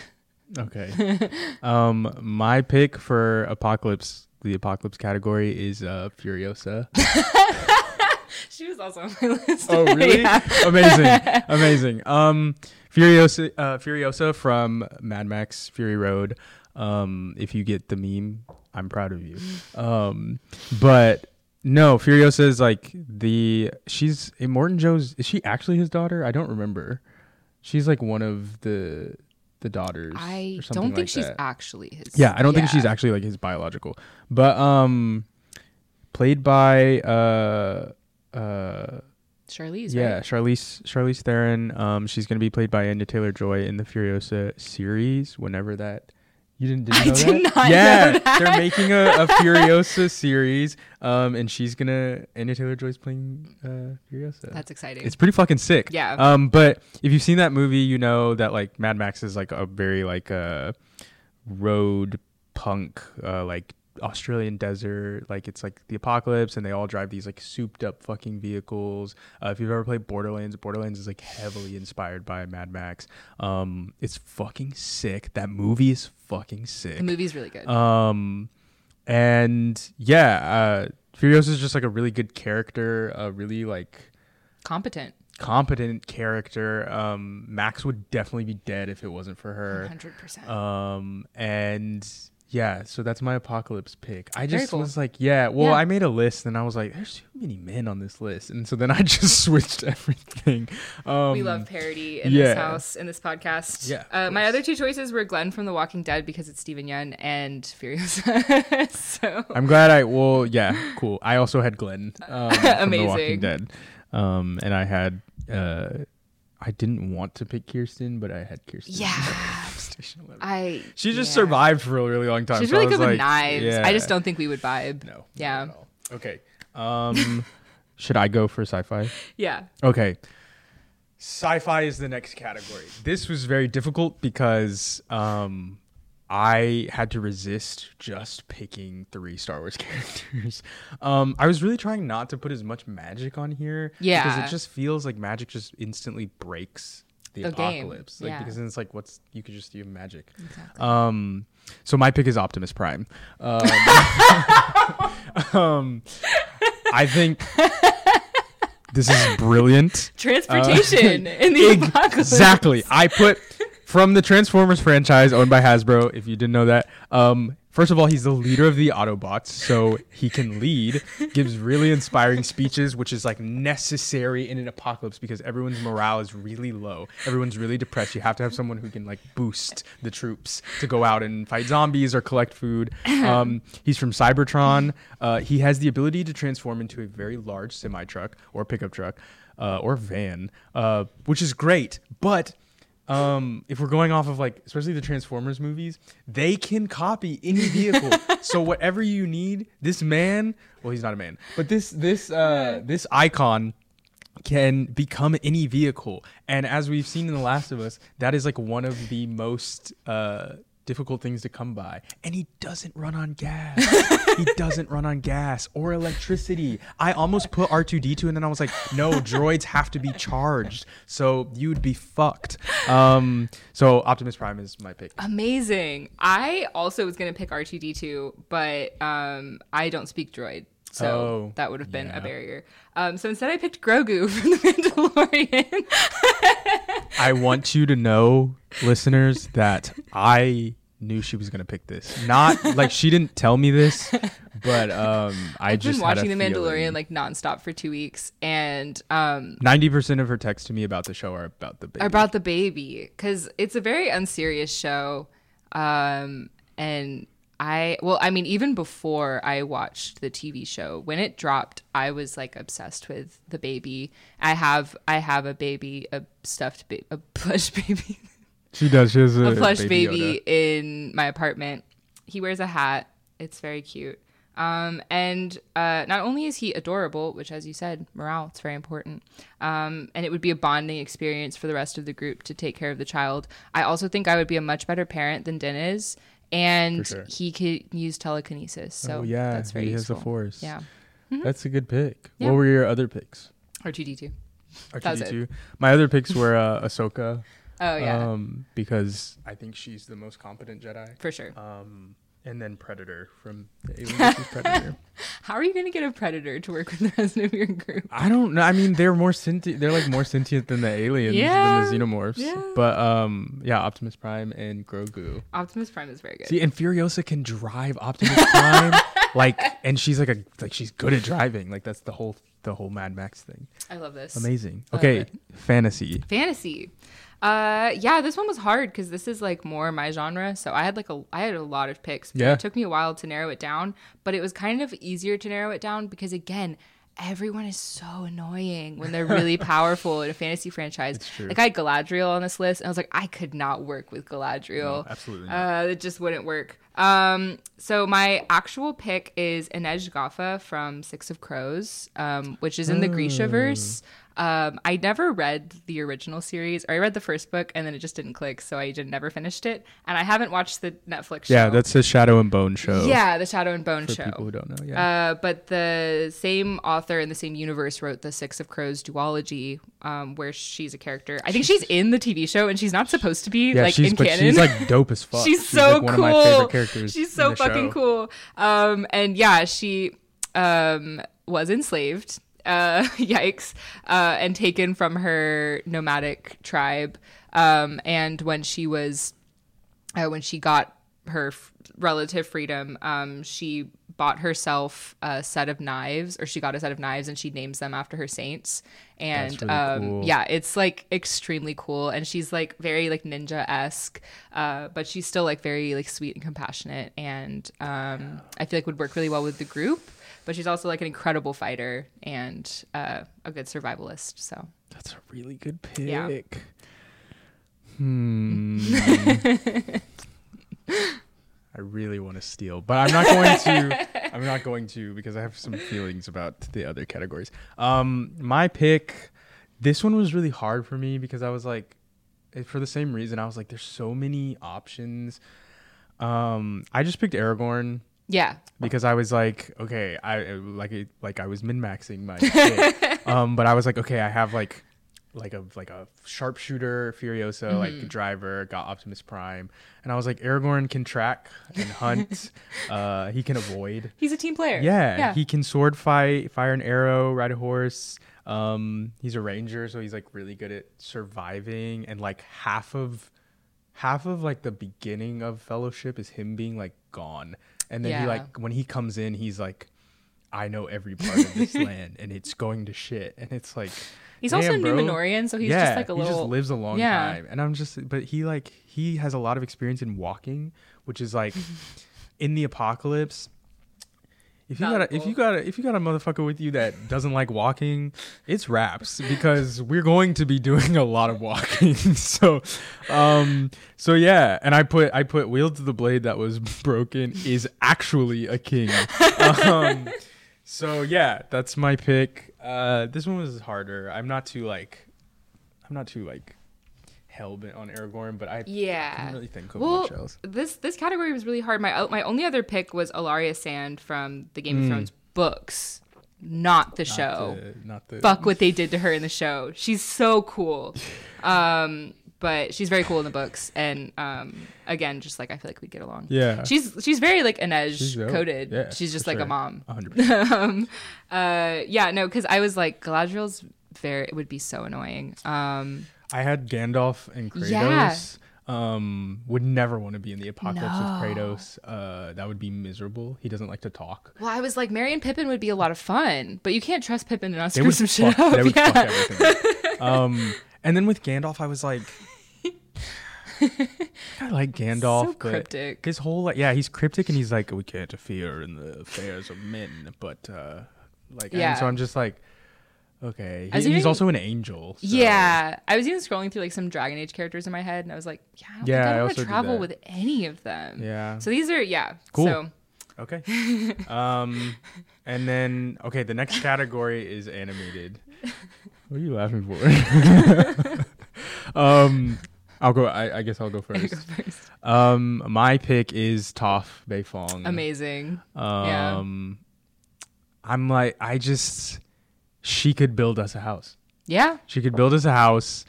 Okay. um, my pick for apocalypse, the apocalypse category is uh Furiosa. She was also on my list. Oh, really? Yeah. amazing, amazing. Um, Furiosa, uh, Furiosa from Mad Max Fury Road. Um, if you get the meme, I'm proud of you. Um, but no, Furiosa is like the she's Immortan Joe's. Is she actually his daughter? I don't remember. She's like one of the the daughters. I don't think like she's that. actually his. Yeah, I don't think she's actually like his biological, but um, played by uh uh Charlize. yeah, right? Charlize Charlize Theron. Um, she's gonna be played by Anya Taylor Joy in the Furiosa series. Whenever that, you didn't, did you I know did that? not yeah, that. they're making a, a Furiosa series. Um, and she's gonna Anya Taylor Joy's playing uh Furiosa. That's exciting. it's pretty fucking sick. Yeah. Um, but if you've seen that movie, you know that like Mad Max is like a very like uh road punk uh like Australian desert like it's like the apocalypse and they all drive these like souped up fucking vehicles. Uh, if you've ever played Borderlands, Borderlands is like heavily inspired by Mad Max. Um it's fucking sick. That movie is fucking sick. the movie's really good. Um, and yeah, uh, Furiosa is just like a really good character, a really like Competent. competent character. Um, Max would definitely be dead if it wasn't for her. 100%. Um, and yeah, so that's my apocalypse pick. I Very just cool. was like, yeah, well, Yeah. I made a list and I was like, there's too many men on this list, and so then I just switched everything. Um, we love parody in yeah. this house, in this podcast. Yeah, Uh, my other two choices were Glenn from The Walking Dead because it's Steven Yeun and Furiosa. so I'm glad I well yeah cool. I also had Glenn um, from The Walking Dead, um, and I had uh, I didn't want to pick Kirsten, but I had Kirsten. Yeah. From Station 11. I. she just yeah. survived for a really long time. She's so really good with like, knives. yeah. I just don't think we would vibe. No. Yeah. not at all. Okay. Um, should I go for sci-fi? Yeah. Okay. Sci-fi is the next category. This was very difficult because um, I had to resist just picking three Star Wars characters. Um, I was really trying not to put as much magic on here. Yeah. Because it just feels like magic just instantly breaks the, game, apocalypse. Like yeah. because then it's like what's you could just do magic. Exactly. Um, so my pick is Optimus Prime. Um, um, I think this is brilliant. Transportation in the apocalypse. Exactly. I put from the Transformers franchise owned by Hasbro. If you didn't know that, um, First of all, he's the leader of the Autobots, so he can lead, gives really inspiring speeches, which is like necessary in an apocalypse because everyone's morale is really low. Everyone's really depressed. You have to have someone who can like boost the troops to go out and fight zombies or collect food. Um, he's from Cybertron. Uh, he has the ability to transform into a very large semi truck or pickup truck uh, or van, uh, which is great. But um, if we're going off of like, especially the Transformers movies, they can copy any vehicle. so whatever you need, this man, well, he's not a man, but this this uh, this icon can become any vehicle. And as we've seen in The Last of Us, that is like one of the most uh, difficult things to come by. And he doesn't run on gas. he doesn't run on gas or electricity. I almost put R2D2 and then I was like, no, droids have to be charged. So you'd be fucked. Um, so Optimus Prime is my pick. Amazing. I also was going to pick R2D2, but um, I don't speak droid. So Oh, that would have been yeah. a barrier. Um, so instead, I picked Grogu from The Mandalorian. I want you to know, listeners, that I knew she was gonna pick this. Not like she didn't tell me this, but um, I I've just been watching The Mandalorian feeling. like nonstop for two weeks, and um, Ninety percent of her texts to me about the show are about the baby. about the baby because it's a very unserious show um and i well i mean even before i watched the tv show when it dropped i was like obsessed with the baby i have i have a baby a stuffed ba- a plush baby she does. She has a, a plush baby, baby, in my apartment. He wears a hat. It's very cute. Um, and uh, not only is he adorable, which, as you said, morale, it's very important. Um, and it would be a bonding experience for the rest of the group to take care of the child. I also think I would be a much better parent than Din is. And sure. he could use telekinesis. So oh yeah, that's very he useful. has the force. Yeah. that's a good pick. Yeah. What were your other picks? R two D two. R2D2. My other picks were uh, Ahsoka. Oh, yeah. Um, because I think she's the most competent Jedi. for sure. Um, and then Predator from the Alien vs Predator. How are you going to get a predator to work with the rest of your group? I don't know. I mean, they're more sentient. They're like more sentient than the aliens, Yeah. than the xenomorphs. Yeah. But um, yeah, Optimus Prime and Grogu. Optimus Prime is very good. See, and Furiosa can drive Optimus Prime, like, and she's like a like she's good at driving. Like that's the whole the whole Mad Max thing. I love this. Amazing. Okay, fantasy. fantasy uh yeah this one was hard because this is like more my genre so i had like a i had a lot of picks but Yeah. it took me a while to narrow it down but it was kind of easier to narrow it down because again everyone is so annoying when they're really powerful in a fantasy franchise like i had galadriel on this list and i was like i could not work with galadriel No, absolutely not. uh, it just wouldn't work. Um, so my actual pick is Inej Ghafa from Six of Crows, um, which is in the Grisha verse. Um, I never read the original series, or I read the first book and then it just didn't click, so I just never finished it. And I haven't watched the Netflix show. Yeah, that's the Shadow and Bone show. yeah, the Shadow and Bone for show. people who don't know. Yeah. Uh, but the same author in the same universe wrote the Six of Crows duology, um, where she's a character. I think she's in the TV show, and she's not supposed to be yeah, like she's in but canon. she's like dope as fuck. She's so like one cool. of my favorite characters. She's so fucking show. cool. Um, and yeah, she um, was enslaved. Uh, yikes! Uh, and taken from her nomadic tribe. Um, and when she was, uh, when she got her f- relative freedom, um, she bought herself a set of knives, or she got a set of knives, and she names them after her saints. And really um, cool. yeah, it's like extremely cool, and she's like very like ninja esque, uh, but she's still like very like sweet and compassionate, and um, I feel like would work really well with the group. But she's also like an incredible fighter and uh, a good survivalist. So That's a really good pick. Yeah. Hmm. I really want to steal, but I'm not going to. I'm not going to because I have some feelings about the other categories. Um, my pick. This one was really hard for me because I was like, for the same reason, I was like, there's so many options. Um, I just picked Aragorn yeah, because I was like, okay, I like it, like I was min maxing my shit. um, but I was like, okay, I have like like a like a sharpshooter, Furiosa, Mm-hmm. like driver, got Optimus Prime, and I was like, Aragorn can track and hunt, uh, he can avoid. he's a team player. Yeah, yeah. he can sword fight, fire an arrow, ride a horse. Um, he's a ranger, so he's like really good at surviving. And like half of half of like the beginning of Fellowship is him being like gone, and then he like when he comes in, he's like, I know every part of this land, and it's going to shit, and it's like. He's also. Numenorean, so he's just like a little. he just lives a long yeah. time, and I'm just, but he like he has a lot of experience in walking, which is like in the apocalypse. If you got a, if you got a, if you got a motherfucker with you that doesn't like walking, it's raps because we're going to be doing a lot of walking. so, um, so yeah, and I put I put wield to the blade that was broken is actually a king. Um, so yeah, that's my pick. Uh, this one was harder. I'm not too like, I'm not too like hell bent on Aragorn, but I Yeah. didn't really think of well, much else. this this category was really hard. My my only other pick was Alaria Sand from the Game of Thrones books, not the show. The, not the Fuck what they did to her in the show. She's so cool. Um, but she's very cool in the books, and um, again, just like I feel like we get along. Yeah. she's she's very like Inej coded. Yeah, she's just like a mom. 100%. um, uh, yeah, no, because I was like Galadriel's very it would be so annoying. Um, I had Gandalf and Kratos. Yeah. Um, would never want to be in the apocalypse No. with Kratos. Uh, that would be miserable. He doesn't like to talk. well, I was like Merry and Pippin would be a lot of fun, but you can't trust Pippin to not screw would some shit fuck, up. they would yeah. fuck everything. um, and then with Gandalf, I was like, I like Gandalf, So cryptic. his whole like, yeah, he's cryptic and he's like, we can't interfere in the affairs of men, but uh, like, and Yeah. so I'm just like, okay, He- he's even- also an angel. so- Yeah, I was even scrolling through like some Dragon Age characters in my head, and I was like, yeah, I don't Yeah, I think I want also to travel with any of them. yeah. So these are yeah. Cool. So Okay. um, and then okay, the next category is animated. What are you laughing for? um, I'll go. I, I guess I'll go first. go first. Um, my pick is Toph Beifong. Amazing. yeah. Um, I'm like, I just, she could build us a house. Yeah. She could build us a house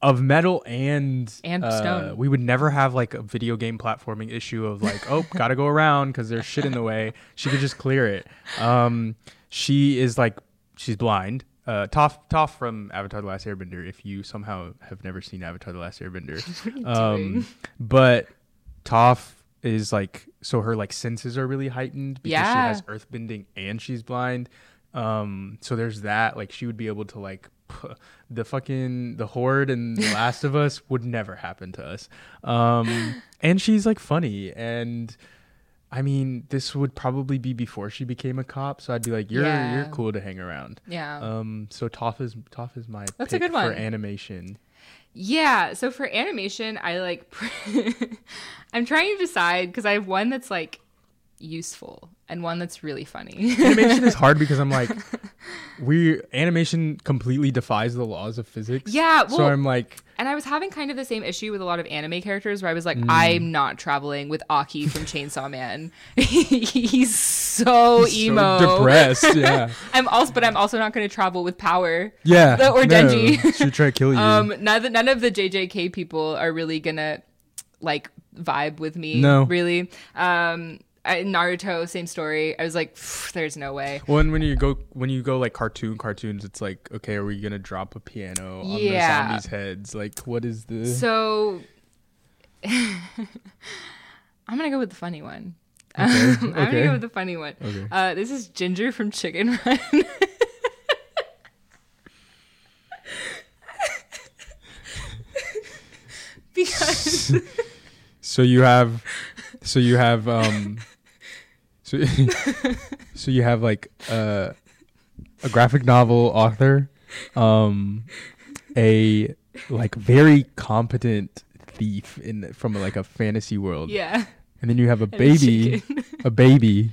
of metal and And uh, stone. We would never have like a video game platforming issue of like, oh, gotta go around because there's shit in the way. She could just clear it. Um, she is like, she's blind. Uh, Toph, Toph from Avatar: The Last Airbender. If you somehow have never seen Avatar: The Last Airbender, What are you um, but Toph is like so her like senses are really heightened because she Yeah. has earthbending and she's blind. Um, so there's that. Like she would be able to like the fucking the horde and the Last of Us would never happen to us. Um, and she's like funny and. I mean, this would probably be before she became a cop, so I'd be like, "You're Yeah. you're cool to hang around." Yeah. Um, so Toph is Toph is my That's a good one for animation. Yeah, so for animation, I like I'm trying to decide because I have one that's like useful and one that's really funny. animation is hard because I'm like, we animation completely defies the laws of physics. Yeah, so I'm like, and I was having kind of the same issue with a lot of anime characters where I was like, Mm. I'm not traveling with Aki from Chainsaw Man. He's so so emo. depressed. Yeah, I'm also but I'm also not going to travel with Power. yeah. Or no, Denji. She'd try to kill you. Um, none of, none of the JJK people are really gonna like vibe with me. No. really. Um, I, Naruto, same story. I was like, there's no way. when when you go when you go like cartoon cartoons, it's like, okay, are we gonna drop a piano on Yeah. the zombies' heads? Like, what is the? So I'm gonna go with the funny one. Okay, I'm gonna go with the funny one. Okay. Uh, this is Ginger from Chicken Run. because So you have, so you have, um, so so you have like uh, a graphic novel author, um, a like very competent thief in from like a fantasy world, yeah, and then you have a and a baby, chicken. a baby,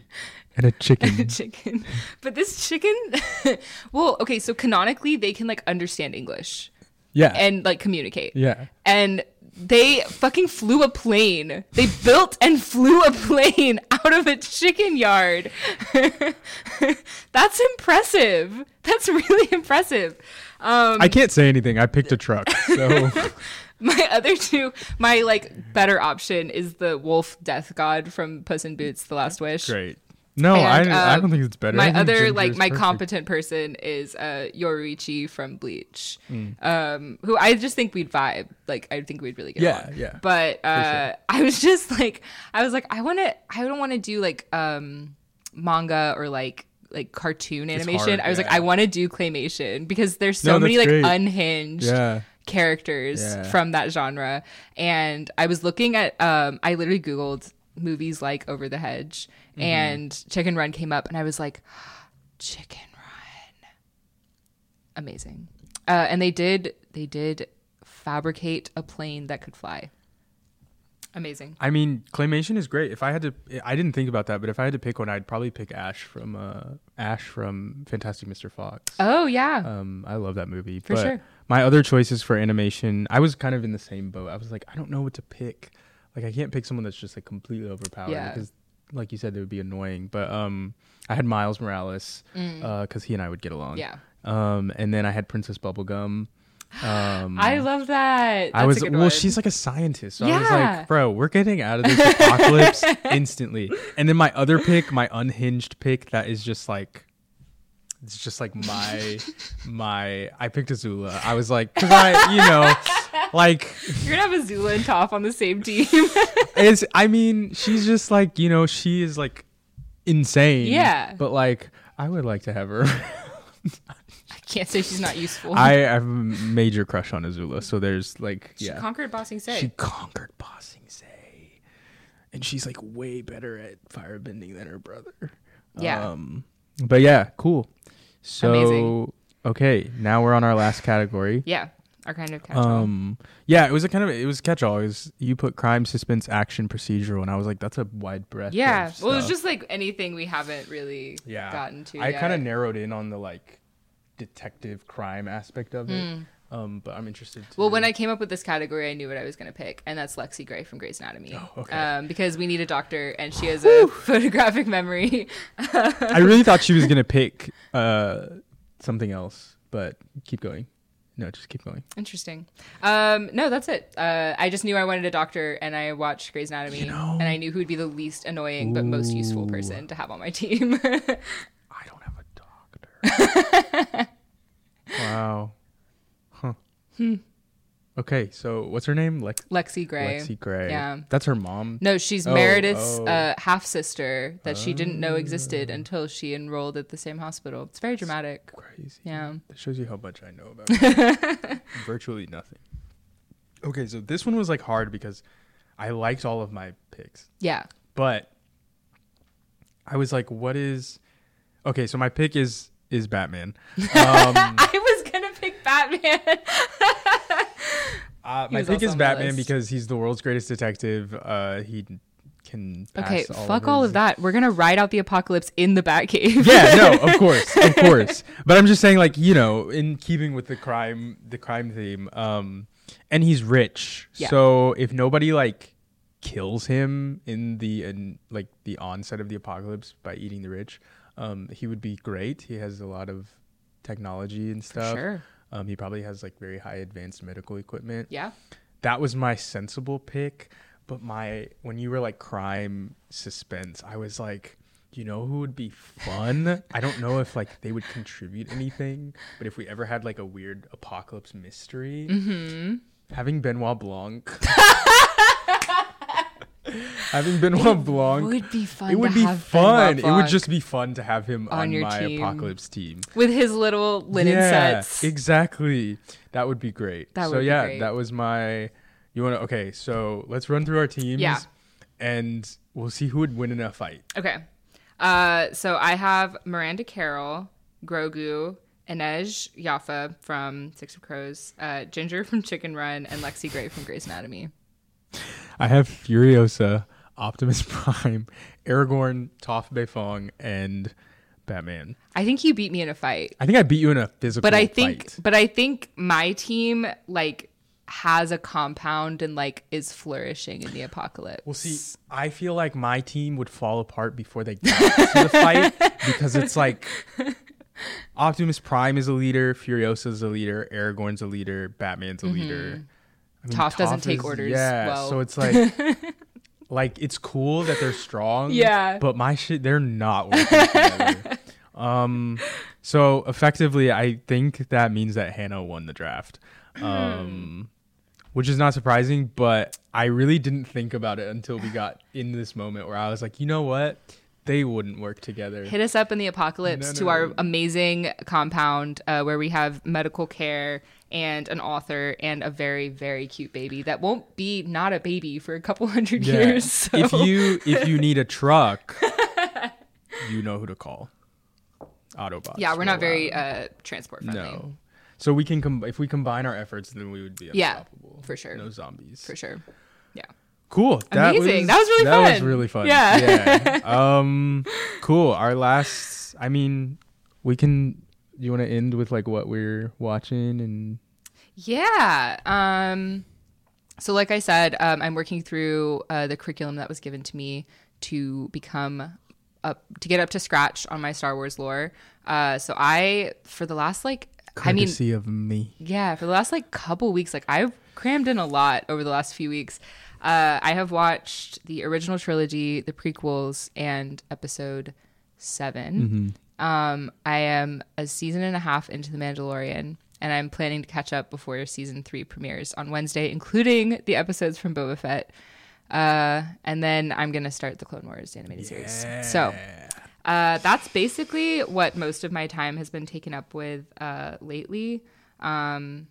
and a and a chicken. chicken. But this chicken, well, okay, so canonically they can like understand English Yeah, and like communicate. yeah. And they fucking flew a plane. They built and flew a plane out of a chicken yard. That's impressive. That's really impressive. Um, I can't say anything. I picked a truck, so my other two, my like better option is the wolf death god from Puss in Boots: The Last Wish. great. No, And, I, I um, don't think it's better. My other like my perfect. competent person is uh Yoruichi from Bleach, Mm. um, who I just think we'd vibe. Like I think we'd really get Yeah, along. yeah. But uh, I was just like, I was like, I want to, I don't want to do like um manga or like like cartoon animation. hard, I was like. I want to do claymation because there's so No, many like great. unhinged Yeah. characters Yeah. from that genre. And I was looking at, um, I literally Googled movies like Over the Hedge Mm-hmm. and Chicken Run came up and I was like, Chicken Run. Amazing. Uh, and they did, they did fabricate a plane that could fly. Amazing. I mean, claymation is great. If I had to, I didn't think about that, but if I had to pick one, I'd probably pick Ash from uh, Ash from Fantastic Mr. Fox. Oh, yeah. Um, I love that movie. For but sure. My other choices for animation, I was kind of in the same boat. I was like, I don't know what to pick. Like, I can't pick someone that's just like completely overpowered Yeah. because, like you said, they would be annoying. But um, I had Miles Morales because he and I would get along. Mm. yeah. Um, and then I had Princess Bubblegum. Um, I love that. I was well. one. She's like a scientist. So I was Yeah. like, bro, we're getting out of this apocalypse instantly. And then my other pick, my unhinged pick, that is just like, it's just like my my. I picked Azula. I was like, cause I, you know, like You're gonna have Azula and Toph on the same team. it's. I mean, she's just like you know, she is like insane. Yeah. But like, I would like to have her. I can't say she's not useful. I have a major crush on Azula. So there's like, yeah. she conquered Ba Sing Se. She conquered Ba Sing Se. And she's like way better at firebending than her brother. Yeah. Um, but yeah, cool. So Amazing. okay, now we're on our last category. yeah, our kind of catch-all. Um yeah, it was a kind of it was catch all. It was you put crime, suspense, action, procedural, and I was like, that's a wide breadth. yeah. Well, it was just like anything we haven't really yeah. gotten to. I kind of narrowed in on the like detective crime aspect of it. Hmm. Um, but I'm interested. To, Well, when I came up with this category, I knew what I was going to pick, and that's Lexie Grey from Grey's Anatomy. Oh, okay. Um, because we need a doctor, and she has a photographic memory. I really thought she was gonna pick uh something else, but keep going. No, just keep going. Interesting. Um, no, that's it. Uh, I just knew I wanted a doctor, and I watched Grey's Anatomy, You know- and I knew who would be the least annoying but most useful person to have on my team. I don't have a doctor. wow. Huh. Okay, so what's her name? Lex- Lexie Grey. Lexie Grey. Yeah. That's her mom. No, she's Oh, Meredith's oh. uh, half sister that she didn't know existed until she enrolled at the same hospital. It's very dramatic. Crazy. Yeah. That shows you how much I know about her. Virtually nothing. Okay, so this one was like hard because I liked all of my picks. Yeah. But I was like, what is Okay, so my pick is is Batman. Um I was gonna pick Batman. Uh, my pick is Batman because he's the world's greatest detective. Uh, he can. Okay, all fuck of all of that. We're gonna ride out the apocalypse in the Batcave. Yeah, no, of course, of course. But I'm just saying, like you know, in keeping with the crime, the crime theme. Um, and he's rich, Yeah. so if nobody like kills him in the in like the onset of the apocalypse by eating the rich, um, he would be great. He has a lot of technology and stuff. sure. Um, he probably has like very high advanced medical equipment. Yeah. that was my sensible pick but my when you were like crime suspense i was like you know who would be fun i don't know if like they would contribute anything but if we ever had like a weird apocalypse mystery Mm-hmm. having benoit blanc having benoit blanc It Would be fun. it would be fun it would just be fun to have him on on, my team. apocalypse team with his little linen yeah, sets. Exactly. That would be great. That so would be yeah, great. that was my you wanna okay, so let's run through our teams. Yeah. And we'll see who would win in a fight. Okay. Uh, so I have Miranda Carroll, Grogu, Inej Ghafa from Six of Crows, uh, Ginger from Chicken Run, and Lexie Grey from Grey's Anatomy. I have Furiosa, Optimus Prime, Aragorn, Toph Beifong, and Batman. I think you beat me in a fight, I think I beat you in a physical but I think, fight. but I think my team like has a compound and like is flourishing in the apocalypse. Well, see, I feel like my team would fall apart before they got to the fight because it's like Optimus Prime is a leader, Furiosa's a leader, Aragorn's a leader, Batman's a mm-hmm. leader. I mean, Toph doesn't take orders Yeah, well. so it's like, like it's cool that they're strong. Yeah. But my shit, they're not working together. Um, so effectively, I think that means that Hannah won the draft. Um, which is not surprising, but I really didn't think about it until we got in this moment where I was like, you know what? They wouldn't work together. Hit us up in the apocalypse No, to no, our no. amazing compound uh, where we have medical care and an author and a very very cute baby that won't be not a baby for a couple hundred Yeah. years. So. If you if you need a truck, you know who to call. Autobots. yeah, we're not very uh, transport friendly. No. So we can com- if we combine our efforts, then we would be Yeah, unstoppable. for sure. No zombies. for sure. Yeah. Cool. Amazing. That was really That was fun. really fun. Yeah. Yeah. um. Cool. Our last. I mean, we can. You want to end with like what we're watching and Yeah. Um, so, like I said, um, I'm working through uh, the curriculum that was given to me to become up to get up to scratch on my Star Wars lore. Uh, so I, for the last like, I mean, courtesy of me. yeah, for the last like couple weeks, like I've crammed in a lot over the last few weeks. Uh, I have watched the original trilogy, the prequels, and episode 7 Um, I am a season and a half into The Mandalorian, and I'm planning to catch up before season three premieres on Wednesday, including the episodes from Boba Fett. Uh, and then I'm gonna start the Clone Wars animated series. So uh, that's basically what most of my time has been taken up with uh, lately. Um,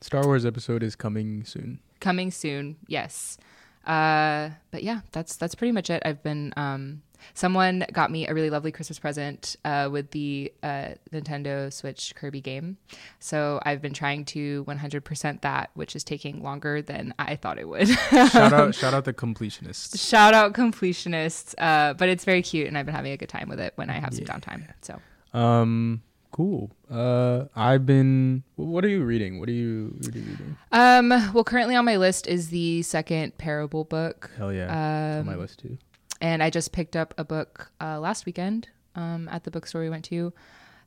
Star Wars episode is coming soon. coming soon, yes. Uh, but yeah, that's that's pretty much it. I've been um, someone got me a really lovely Christmas present uh, with the uh, Nintendo Switch Kirby game, so I've been trying to 100% that, which is taking longer than I thought it would. Shout out! shout out the completionists. Shout out completionists, uh, but it's very cute, and I've been having a good time with it when I have some downtime. So Um. Cool. Uh. I've been. What are you reading? What are you? What are you reading? Um, well, currently on my list is the second Parable book, Hell yeah. it's on my Um, list too. And I just picked up a book uh, last weekend um, at the bookstore we went to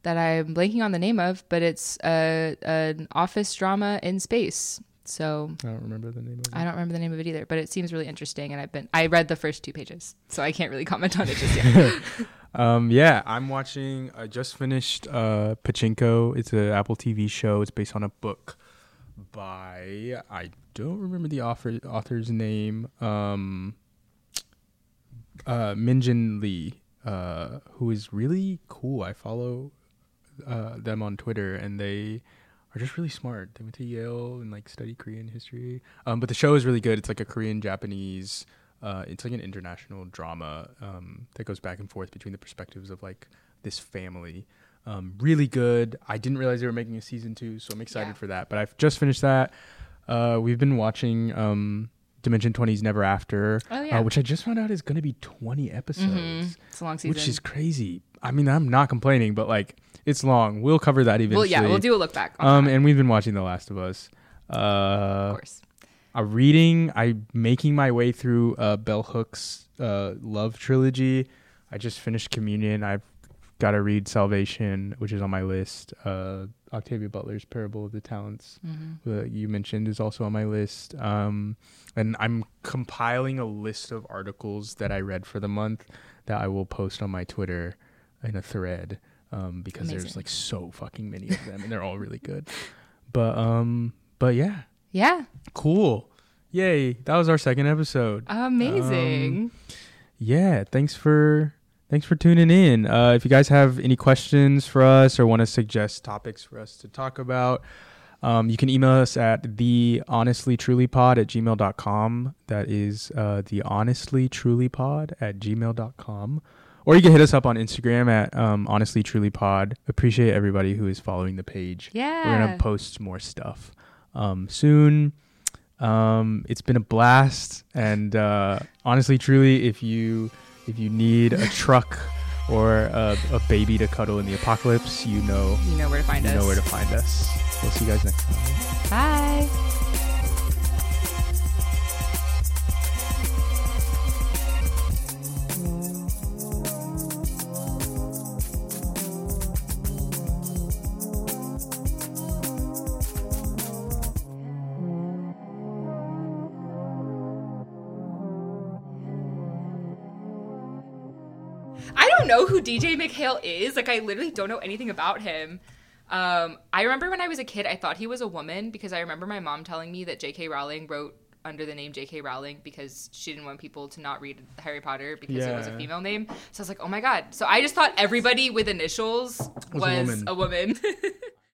that I'm blanking on the name of, but it's a, an office drama in space. So I don't remember the name of it. I don't remember the name of it either, but it seems really interesting, and I've been I read the first two pages, so I can't really comment on it just yet. Um, yeah, I'm watching. I just finished uh, Pachinko. It's an Apple TV show. It's based on a book by I don't remember the author author's name. Um, uh, Min Jin Lee, uh, who is really cool. I follow uh, them on Twitter, and they are just really smart. They went to Yale and like study Korean history. Um, but the show is really good. It's like a Korean Japanese. Uh, it's like an international drama um, that goes back and forth between the perspectives of like this family. Um, really good. I didn't realize they were making a season two, so I'm excited Yeah. for that. But I've just finished that. Uh, we've been watching um, Dimension 20's Never After, Oh, yeah. uh, which I just found out is going to be 20 episodes Mhm. It's a long season. which is crazy. I mean, I'm not complaining, but like it's long. We'll cover that eventually. well, yeah, we'll do a look back. Um, that, and we've been watching The Last of Us. of Uh, course. I'm reading. I'm making my way through uh, Bell Hook's uh, Love trilogy. I just finished Communion. I've got to read Salvation, which is on my list. Uh, Octavia Butler's Parable of the Talents, Mm-hmm. that you mentioned, is also on my list. Um, and I'm compiling a list of articles that I read for the month that I will post on my Twitter in a thread um, because there's like so fucking many of them, and they're all really good. But um, but yeah, Yeah, cool, yay! That was our second episode. amazing. Yeah, thanks for thanks for tuning in. Uh, if you guys have any questions for us or want to suggest topics for us to talk about, um, you can email us at the honestly truly pod at gmail.com. That is uh, the honestly truly pod at gmail.com. Or you can hit us up on Instagram at um, honestly truly pod. Appreciate everybody who is following the page. yeah. We're gonna post more stuff um, soon. Um, it's been a blast, and uh, honestly, truly, if you if you need a truck or a, a baby to cuddle in the apocalypse, you know you know where to find you us. know where to find us. We'll see you guys next time. Bye. Don't know who DJ MacHale is. Like, I literally don't know anything about him. Um, I remember when I was a kid, I thought he was a woman because I remember my mom telling me that J.K. Rowling wrote under the name J.K. Rowling because she didn't want people to not read Harry Potter because it was a female name. So I was like, oh my god. So I just thought everybody with initials was, Was a a woman. woman.